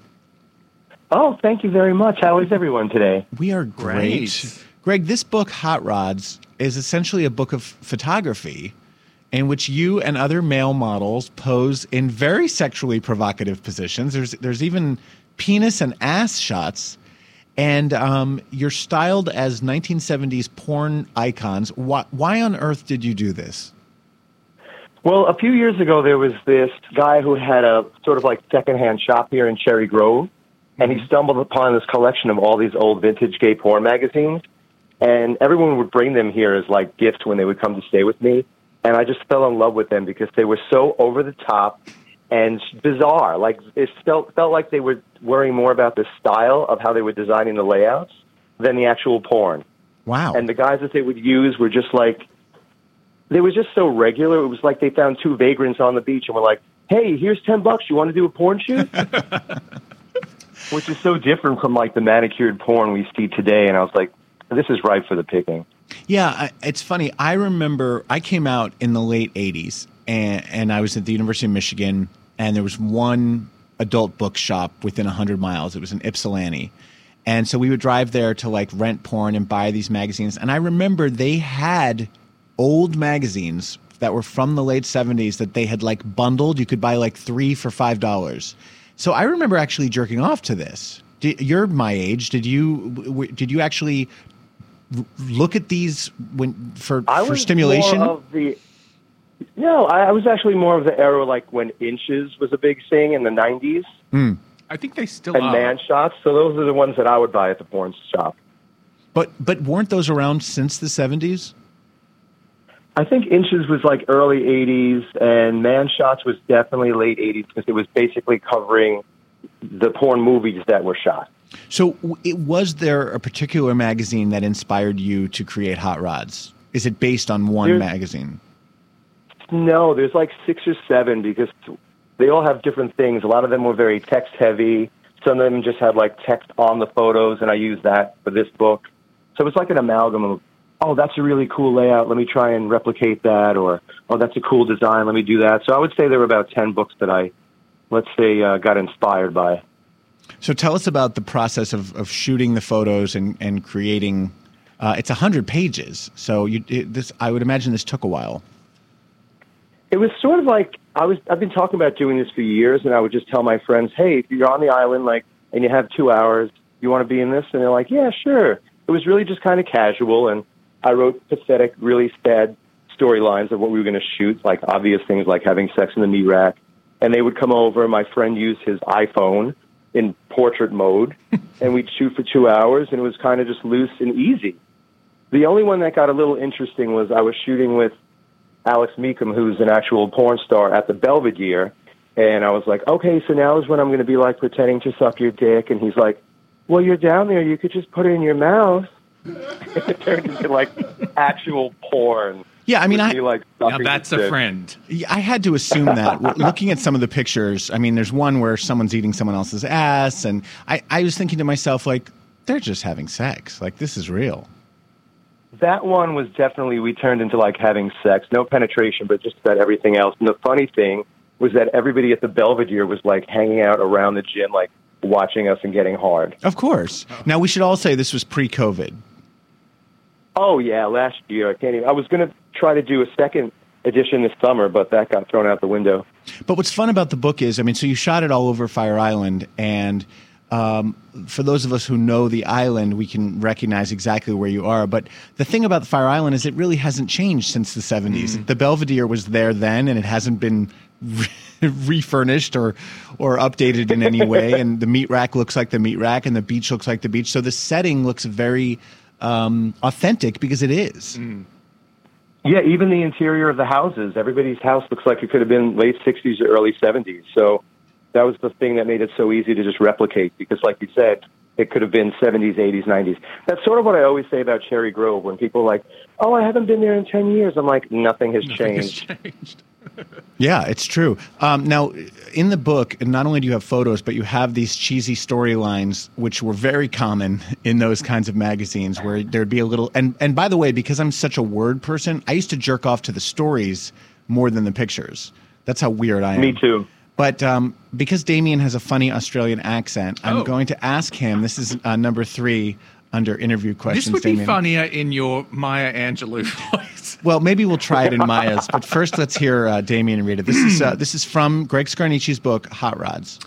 Oh, thank you very much. How is everyone today? We are great. Greg, this book, Hot Rods, is essentially a book of photography. in which you and other male models pose in very sexually provocative positions. There's there's even penis and ass shots, and um, you're styled as 1970s porn icons. Why, why on earth did you do this? Well, a few years ago, there was this guy who had a sort of like secondhand shop here in Cherry Grove, and he stumbled upon this collection of all these old vintage gay porn magazines. And everyone would bring them here as like gifts when they would come to stay with me. And I just fell in love with them because they were so over the top and bizarre. Like it felt felt like they were worrying more about the style of how they were designing the layouts than the actual porn. Wow. And the guys that they would use were just like they were just so regular. It was like they found two vagrants on the beach and were like, "Hey, here's ten bucks. You want to do a porn shoot?" Which is so different from like the manicured porn we see today. And I was like, "This is ripe for the picking." Yeah, it's funny. I remember I came out in the late '80s, and, and I was at the University of Michigan, and there was one adult bookshop within hundred miles. It was in Ypsilanti, and so we would drive there to like rent porn and buy these magazines. And I remember they had old magazines that were from the late '70s that they had like bundled. You could buy like three for five dollars. So I remember actually jerking off to this. Di- You're my age. Did you did you actually look at these when for I for was stimulation? Of the, no, I, I was actually more of the era like when inches was a big thing in the '90s Mm. I think they still and are. man shots. So those are the ones that I would buy at the porn shop. But but weren't those around since the seventies? I think inches was like early '80s, and man shots was definitely late '80s because it was basically covering the porn movies that were shot. So it was there a particular magazine that inspired you to create Hot Rods? Is it based on one There's- magazine? No, there's like six or seven because they all have different things. A lot of them were very text heavy. Some of them just had like text on the photos, and I used that for this book. So it's like an amalgam of, oh, that's a really cool layout. Let me try and replicate that, or oh, that's a cool design. Let me do that. So I would say there were about ten books that I, let's say, uh, got inspired by. So tell us about the process of, of shooting the photos and and creating. Uh, it's hundred pages, so you it, this. I would imagine this took a while. It was sort of like I was. I've been talking about doing this for years, and I would just tell my friends, "Hey, if you're on the island, like, and you have two hours, you want to be in this?" And they're like, "Yeah, sure." It was really just kind of casual, and I wrote pathetic, really sad storylines of what we were going to shoot, like obvious things like having sex in the meat rack. And they would come over. My friend used his iPhone in portrait mode, and we'd shoot for two hours, and it was kind of just loose and easy. The only one that got a little interesting was I was shooting with Alex Mecum, who's an actual porn star at the Belvedere. And I was like, okay, so now is when I'm going to be like pretending to suck your dick. And he's like, well, you're down there. You could just put it in your mouth. it turned into like actual porn. Yeah, I mean, I like, Now that's a dick. friend. I had to assume that. Looking at some of the pictures, I mean, there's one where someone's eating someone else's ass, and I, I was thinking to myself, like, they're just having sex. Like, this is real. That one was definitely we turned into like having sex, no penetration, but just about everything else. And the funny thing was that everybody at the Belvedere was like hanging out around the gym, like watching us and getting hard. Of course. Now, we should all say this was pre COVID. Oh yeah, last year I can't even. I was going to try to do a second edition this summer, but that got thrown out the window. But what's fun about the book is, I mean, so you shot it all over Fire Island, and um, for those of us who know the island, we can recognize exactly where you are. But the thing about the Fire Island is, it really hasn't changed since the '70s. The Belvedere was there then, and it hasn't been re- refurnished or or updated in any way. and the meat rack looks like the meat rack, and the beach looks like the beach. So the setting looks very um, authentic because it is. Yeah, even the interior of the houses. Everybody's house looks like it could have been late '60s or early '70s. So that was the thing that made it so easy to just replicate. Because, like you said, it could have been '70s, '80s, '90s. That's sort of what I always say about Cherry Grove. When people are like, "Oh, I haven't been there in ten years," I'm like, "Nothing has Nothing has changed." changed. Yeah, it's true. Um, now, in the book, not only do you have photos, but you have these cheesy storylines, which were very common in those kinds of magazines, where there'd be a little. And and by the way, because I'm such a word person, I used to jerk off to the stories more than the pictures. That's how weird I am. Me too. But um, because Damian has a funny Australian accent, I'm Oh. going to ask him. This is uh, number three. under interview questions. This would be funnier in your Maya Angelou voice. Well, maybe we'll try it in Maya's. But first, let's hear uh, Damian read it. This is uh, this is from Greg Scarnici's book Hot Rods.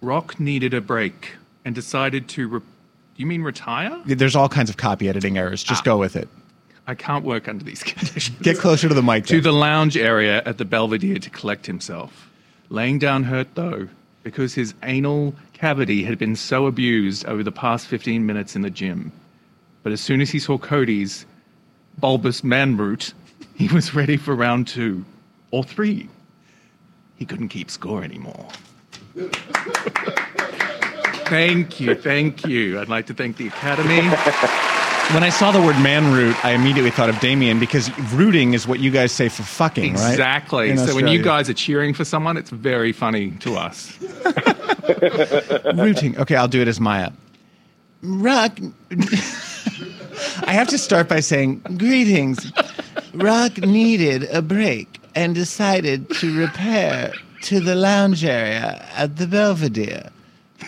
Rock needed a break and decided to. Re- you mean retire? There's all kinds of copy editing errors. Just go with it. I can't work under these conditions. Get closer to the mic. to the lounge area at the Belvedere to collect himself. Laying down hurt though, because his anal cavity had been so abused over the past 15 minutes in the gym. But as soon as he saw Cody's bulbous man root, he was ready for round two or three. He couldn't keep score anymore. thank you, thank you. I'd like to thank the Academy. When I saw the word man root, I immediately thought of Damian because rooting is what you guys say for fucking, right? Exactly. So when you guys are cheering for someone, it's very funny to us. rooting. Okay, I'll do it as Maya. Rock. I have to start by saying greetings. Rock needed a break and decided to repair to the lounge area at the Belvedere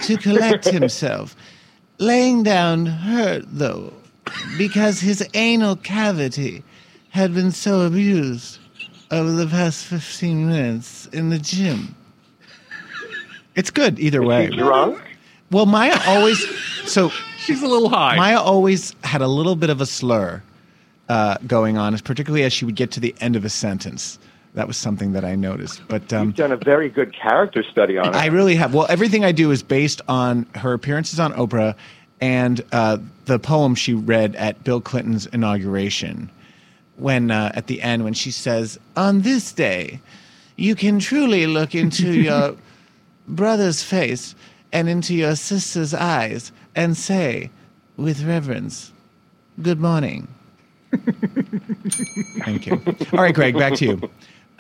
to collect himself. Laying down hurt though, because his anal cavity had been so abused over the past 15 minutes in the gym. It's good either way. drunk? Well, Maya always so she's a little high. Maya always had a little bit of a slur uh, going on, particularly as she would get to the end of a sentence. That was something that I noticed. But um, You've done a very good character study on it. I really have. Well, everything I do is based on her appearances on Oprah and uh, the poem she read at Bill Clinton's inauguration. When uh, at the end, when she says, "On this day, you can truly look into your brother's face and into your sister's eyes and say, with reverence, good morning." Thank you. All right, Greg, back to you.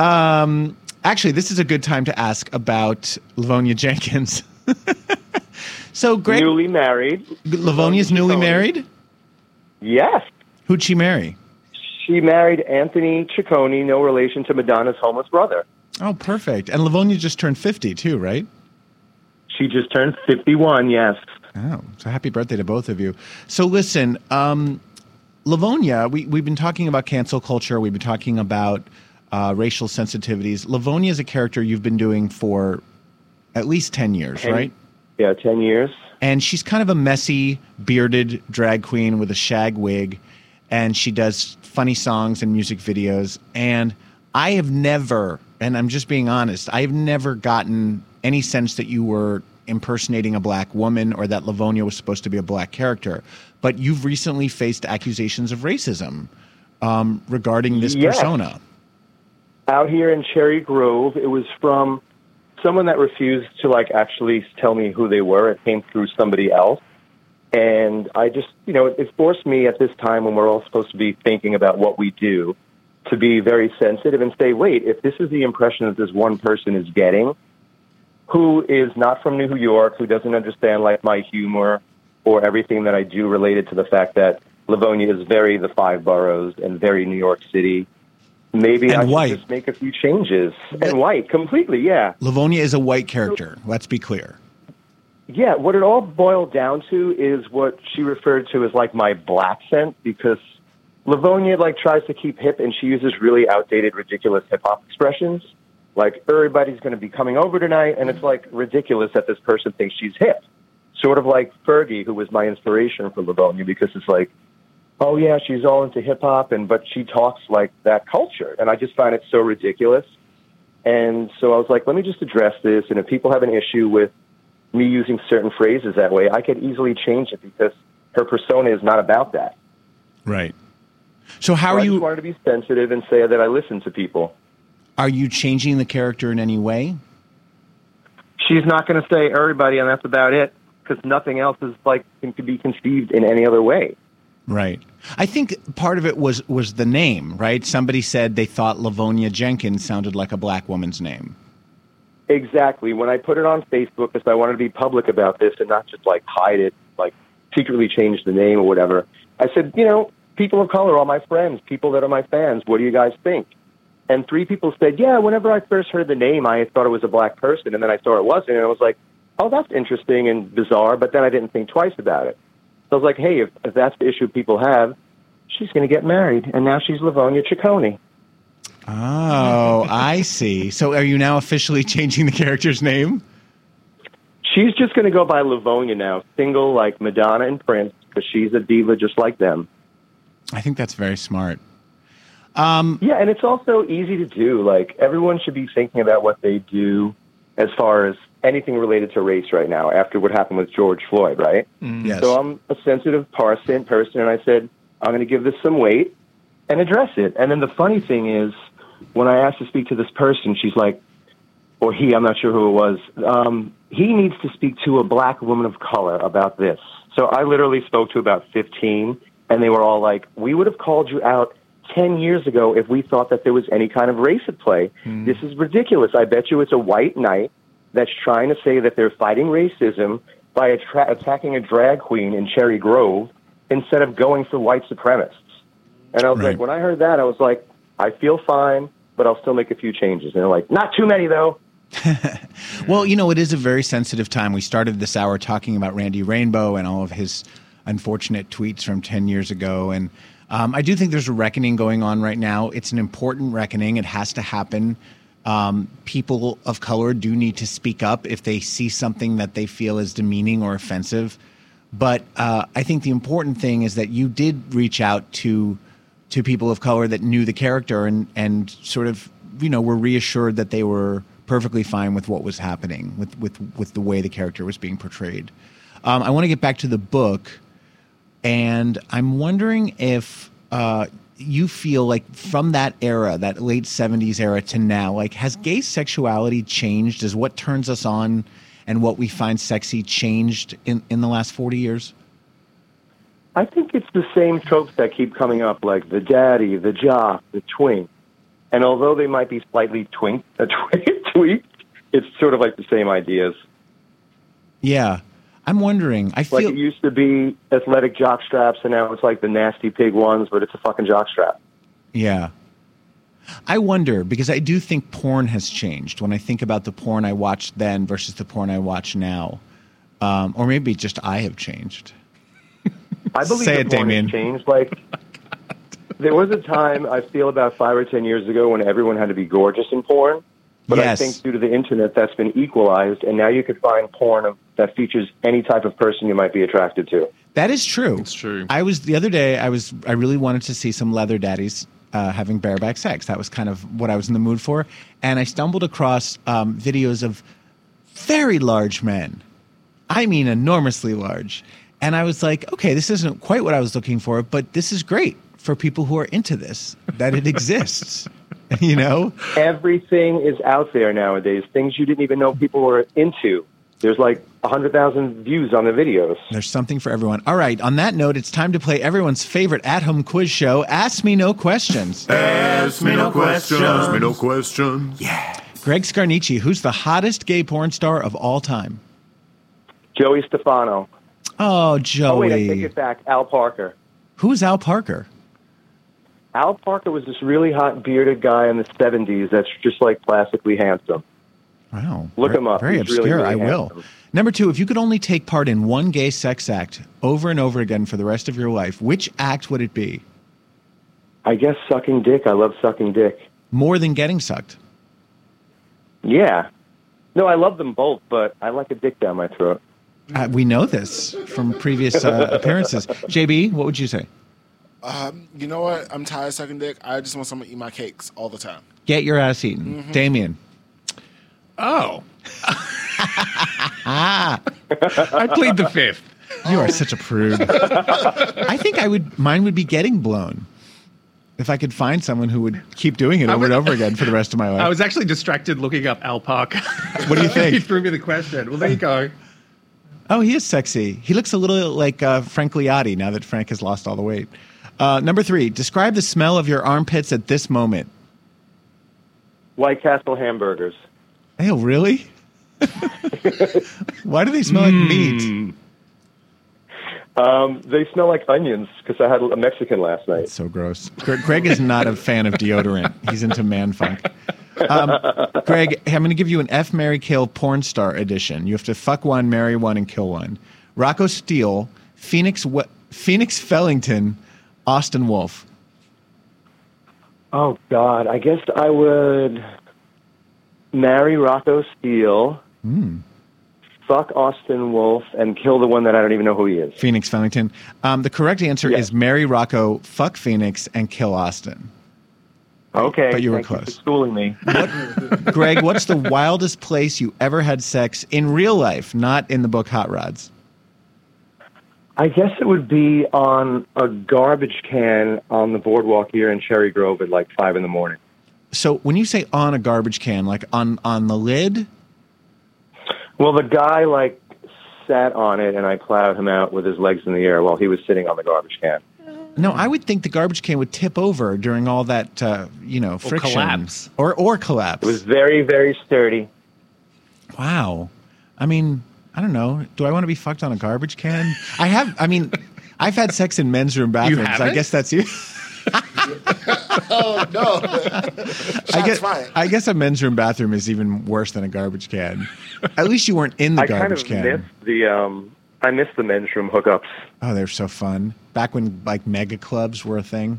Um, actually, this is a good time to ask about Livonia Jenkins. so, Greg, Newly married. Livonia's newly married. Yes. Who'd she marry? She married Anthony Ciccone, no relation to Madonna's homeless brother. Oh, perfect. And Livonia just turned fifty too, right? She just turned 51, yes. Oh, so happy birthday to both of you. So listen, um, Livonia, we, we've been talking about cancel culture. We've been talking about uh, racial sensitivities. Livonia is a character you've been doing for at least 10 years, Ten- right? Yeah, 10 years. And she's kind of a messy, bearded drag queen with a shag wig. And she does funny songs and music videos. And I have never, and I'm just being honest, I've never gotten any sense that you were impersonating a black woman or that Livonia was supposed to be a black character. But you've recently faced accusations of racism um, regarding this Yes. persona. Out here in Cherry Grove, it was from someone that refused to like actually tell me who they were. It came through somebody else. And I just, you know, it forced me at this time when we're all supposed to be thinking about what we do to be very sensitive and say, wait, if this is the impression that this one person is getting, who is not from New York, who doesn't understand like my humor or everything that I do related to the fact that Livonia is very the five boroughs and very New York City. Maybe And I white. just make a few changes. And white, completely, yeah. Livonia is a white character. Let's be clear. Yeah, what it all boiled down to is what she referred to as like my black scent because Livonia like tries to keep hip and she uses really outdated, ridiculous hip hop expressions. Like everybody's going to be coming over tonight, and it's like ridiculous that this person thinks she's hip. Sort of like Fergie, who was my inspiration for Livonia, because it's like, oh yeah, she's all into hip hop, and but she talks like that culture, and I just find it so ridiculous. And so I was like, let me just address this, and if people have an issue with me using certain phrases that way, I could easily change it because her persona is not about that. Right. So how So are I you? just wanted to be sensitive and say that I listen to people. Are you changing the character in any way? She's not going to say everybody, and that's about it, because nothing else is like can be conceived in any other way. Right. I think part of it was was the name, right? Somebody said they thought Livonia Jenkins sounded like a black woman's name. Exactly. When I put it on Facebook, because I wanted to be public about this and not just like hide it, like secretly change the name or whatever, I said, you know, people of color, all my friends, people that are my fans, what do you guys think? And three people said, yeah, whenever I first heard the name, I thought it was a black person. And then I saw it wasn't. And I was like, oh, that's interesting and bizarre. But then I didn't think twice about it. So I was like, hey, if, if that's the issue people have, she's going to get married, and now she's Livonia Ciccone. Oh, I see. So are you now officially changing the character's name? She's just going to go by Livonia now, single like Madonna and Prince, because she's a diva just like them. I think that's very smart. Um, Yeah, and it's also easy to do. Like everyone should be thinking about what they do as far as anything related to race right now. After what happened with George Floyd, right? Yes. So I'm a sensitive person, person, and I said I'm going to give this some weight and address it. And then the funny thing is, when I asked to speak to this person, she's like, or he, I'm not sure who it was. Um, he needs to speak to a black woman of color about this. So I literally spoke to about 15, and they were all like, "We would have called you out 10 years ago if we thought that there was any kind of race at play. This is ridiculous. I bet you it's a white knight that's trying to say that they're fighting racism by attra- attacking a drag queen in Cherry Grove instead of going for white supremacists." And I was Right. like, when I heard that, I was like, I feel fine, but I'll still make a few changes. And they're like, not too many though. Well, you know, it is a very sensitive time. We started this hour talking about Randy Rainbow and all of his unfortunate tweets from 10 years ago. And um, I do think there's a reckoning going on right now. It's an important reckoning, it has to happen. Um, people of color do need to speak up if they see something that they feel is demeaning or offensive. But uh, I think the important thing is that you did reach out to to people of color that knew the character and and sort of you know were reassured that they were perfectly fine with what was happening with with with the way the character was being portrayed. Um, I want to get back to the book, and I'm wondering if uh, you feel like from that era, that late '70s era to now, like has gay sexuality changed? Is what turns us on and what we find sexy changed in in the last 40 years? I think it's the same tropes that keep coming up, like the daddy, the jock, the twink. And although they might be slightly twink, uh, tweaked, it's sort of like the same ideas. Yeah, I'm wondering. I feel Like it used to be athletic jock straps, and now it's like the nasty pig ones, but it's a fucking jock strap. Yeah. I wonder because I do think porn has changed when I think about the porn I watched then versus the porn I watch now. Um, or maybe just I have changed. I believe Say the it, porn Damian. has changed. Like there was a time I feel about five or ten years ago when everyone had to be gorgeous in porn. But Yes. I think due to the internet, that's been equalized, and now you could find porn of, that features any type of person you might be attracted to. That is true. It's true. I was the other day. I was. I really wanted to see some leather daddies uh, having bareback sex. That was kind of what I was in the mood for. And I stumbled across um, videos of very large men. I mean, enormously large. And I was like, okay, this isn't quite what I was looking for, but this is great for people who are into this. That it exists. you know. Everything is out there nowadays. Things you didn't even know people were into. There's like hundred thousand views on the videos. There's something for everyone. All right. On that note, it's time to play everyone's favorite at-home quiz show. Ask me no questions. Ask me no questions. Ask me no questions. Yeah. Greg Scarnici, who's the hottest gay porn star of all time? Joey Stefano. Oh, Joey. Oh wait, I take it back. Al Parker. Who's Al Parker? Al Parker was this really hot bearded guy in the '70s that's just like classically handsome. Wow. Look Ver- him up. Very He's obscure. really, really I will. Number two, if you could only take part in one gay sex act over and over again for the rest of your life, which act would it be? I guess sucking dick. I love sucking dick. More than getting sucked. Yeah. No, I love them both, but I like a dick down my throat. Uh, we know this from previous uh, appearances. JB, what would you say? Um, you know what? I'm tired of sucking dick. I just want someone to eat my cakes all the time. Get your ass eaten. Mhm. Damian. Oh. I plead the fifth. You are such a prude. I think I would. Mine would be getting blown. If I could find someone who would keep doing it over and over again for the rest of my life. I was actually distracted looking up Al Parker. What do you think? he threw me the question. Well, there you go. Oh, he is sexy. He looks a little like uh, Frank Liotti now that Frank has lost all the weight. Uh, number three, describe the smell of your armpits at this moment. White Castle hamburgers. Oh, really? Why do they smell like meat? Um, they smell like onions because I had a Mexican last night. So gross. Gre- Greg is not a fan of deodorant. He's into man funk. Um, Greg, I'm going to give you an F, Mary, Kill porn star edition. You have to fuck one, marry one, and kill one. Rocco Steele, Phoenix we- Phoenix Fellington, Austin Wolf. Oh God, I guess I would marry Rocco Steele, Hmm. fuck Austin Wolf, and kill the one that I don't even know who he is. Phoenix Fellington. Um, the correct answer Yeah. is marry Rocco, fuck Phoenix, and kill Austin. Okay, But you were close. for schooling me. Greg, what's the wildest place you ever had sex in real life, not in the book Hot Rods? I guess it would be on a garbage can on the boardwalk here in Cherry Grove at like five in the morning. So when you say on a garbage can, like on on the lid, Well, the guy like sat on it, and I plowed him out with his legs in the air while he was sitting on the garbage can. no, I would think the garbage can would tip over during all that, uh, you know, friction collapse. or or collapse. It was very, very sturdy. Wow. I mean, I don't know. Do I want to be fucked on a garbage can? I have. I mean, I've had sex in men's room bathrooms. I guess that's you. oh no! Shots I guess. fired. I guess a men's room bathroom is even worse than a garbage can. At least you weren't in the I kind garbage of can. missed the um, I missed the men's room hookups. Oh, they're so fun. Back when like mega clubs were a thing.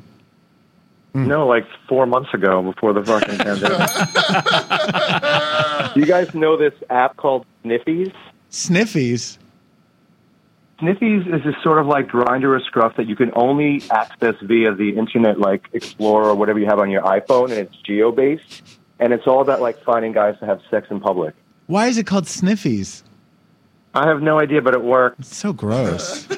Hmm. No, like four months ago, before the fucking pandemic. you guys know this app called Sniffies? Sniffies. Sniffies is this sort of like Grindr or scruff that you can only access via the internet, like Explorer or whatever you have on your iPhone, and it's geo based. And it's all about like finding guys to have sex in public. Why is it called Sniffies? I have no idea, but it worked. It's so gross.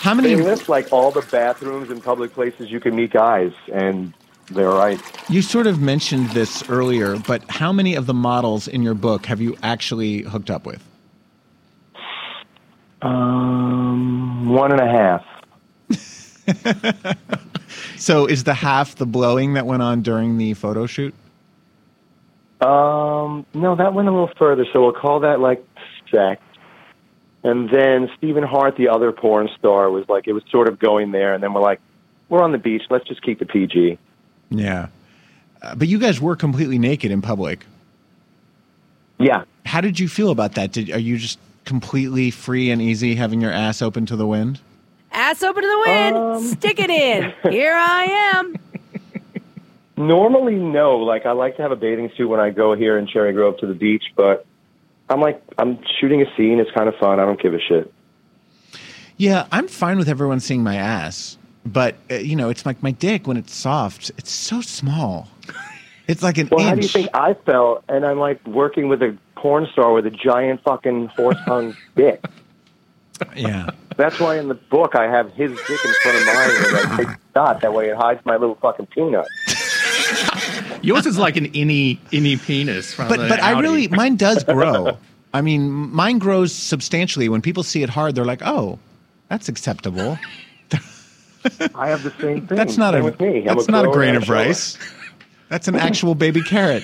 How many? They list like all the bathrooms and public places you can meet guys, and they're right. You sort of mentioned this earlier, but how many of the models in your book have you actually hooked up with? Um, one and a half. So is the half the blowing that went on during the photo shoot? Um, no, that went a little further, so we'll call that like sex. And then Stephen Hart, the other porn star, was like, it was sort of going there, and then we're like, we're on the beach, let's just keep the PG. Yeah. Uh, but you guys were completely naked in public. Yeah. How did you feel about that? Did are you just completely free and easy having your ass open to the wind? Ass open to the wind. Stick it in. Here I am. Normally, no. Like, I like to have a bathing suit when I go here in Cherry Grove to the beach, but I'm like, I'm shooting a scene. It's kind of fun. I don't give a shit. Yeah, I'm fine with everyone seeing my ass, but uh, you know, it's like my dick when it's soft. It's so small. It's like an Well, inch. how do you think I felt? And I'm like working with a porn star with a giant fucking horse hung dick. Yeah. That's why in the book I have his dick in front of mine and I take dot. That way it hides my little fucking peanut. Yours is like an innie innie penis. From but the but I really mine does grow. I mean, mine grows substantially. When people see it hard, they're like, "Oh, that's acceptable." I have the same thing. That's not Same a with me. I'm that's not a grain of rice. That's an actual baby carrot.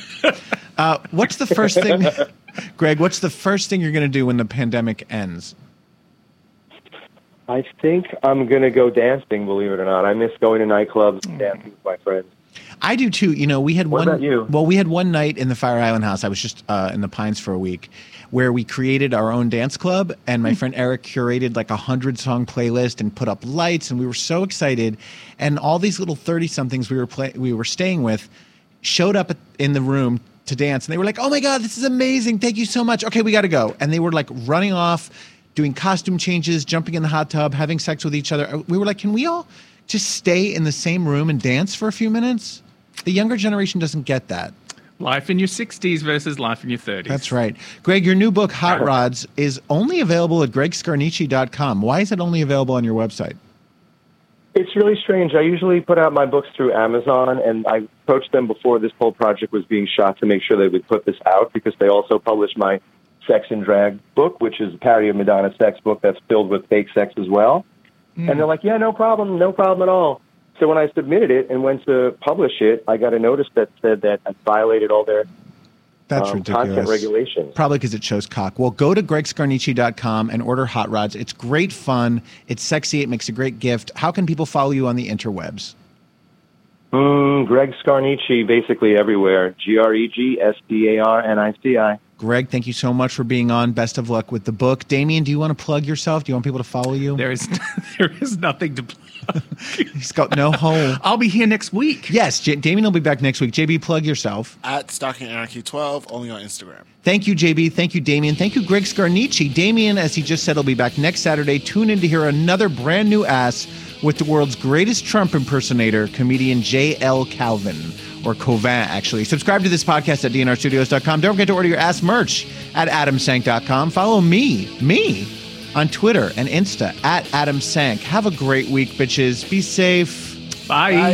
Uh, what's the first thing, Greg? What's the first thing you're going to do when the pandemic ends? I think I'm gonna go dancing. Believe it or not, I miss going to nightclubs and dancing with my friends. I do too. You know, we had What one. about you? Well, we had one night in the Fire Island house. I was just uh, in the Pines for a week, where we created our own dance club, and Hmm. my friend Eric curated like a hundred song playlist and put up lights, and we were so excited. And all these little thirty somethings we were play- we were staying with showed up in the room to dance, and they were like, "Oh my god, this is amazing! Thank you so much. Okay, we got to go." And they were like running off, doing costume changes, jumping in the hot tub, having sex with each other. We were like, "Can we all just stay in the same room and dance for a few minutes?" The younger generation doesn't get that. Life in your 60s versus life in your 30s. That's right. Greg, your new book, Hot Rods, is only available at gregscarnici.com. Why is it only available on your website? It's really strange. I usually put out my books through Amazon, and I approached them before this whole project was being shot to make sure they would put this out because they also published my Sex and Drag book, which is a parody of Madonna's sex book that's filled with fake sex as well. Hmm. And they're like, yeah, no problem, no problem at all. So when I submitted it and went to publish it, I got a notice that said that I violated all their That's um, ridiculous. content regulations. Probably because it shows cock. Well, go to gregscarnici.com and order Hot Rods. It's great fun. It's sexy. It makes a great gift. How can people follow you on the interwebs? Mm, Greg Scarnici, basically everywhere. G R E G S C A R N I C I. Greg, thank you so much for being on. Best of luck with the book. Damian, do you want to plug yourself? Do you want people to follow you? There is there is nothing to plug. He's got no home. I'll be here next week. Yes, J- Damian will be back next week. JB, plug yourself. At Stocking Anarchy 12, only on Instagram. Thank you, JB. Thank you, Damian. Thank you, Greg Scarnici. Damian, as he just said, will be back next Saturday. Tune in to hear another brand new ass with the world's greatest Trump impersonator, comedian J.L. Calvin, or Cauvin, actually. Subscribe to this podcast at dnrstudios.com. Don't forget to order your ass merch at adamsank.com. Follow me, me, on Twitter and Insta at adamsank. Have a great week, bitches. Be safe. Bye. Bye.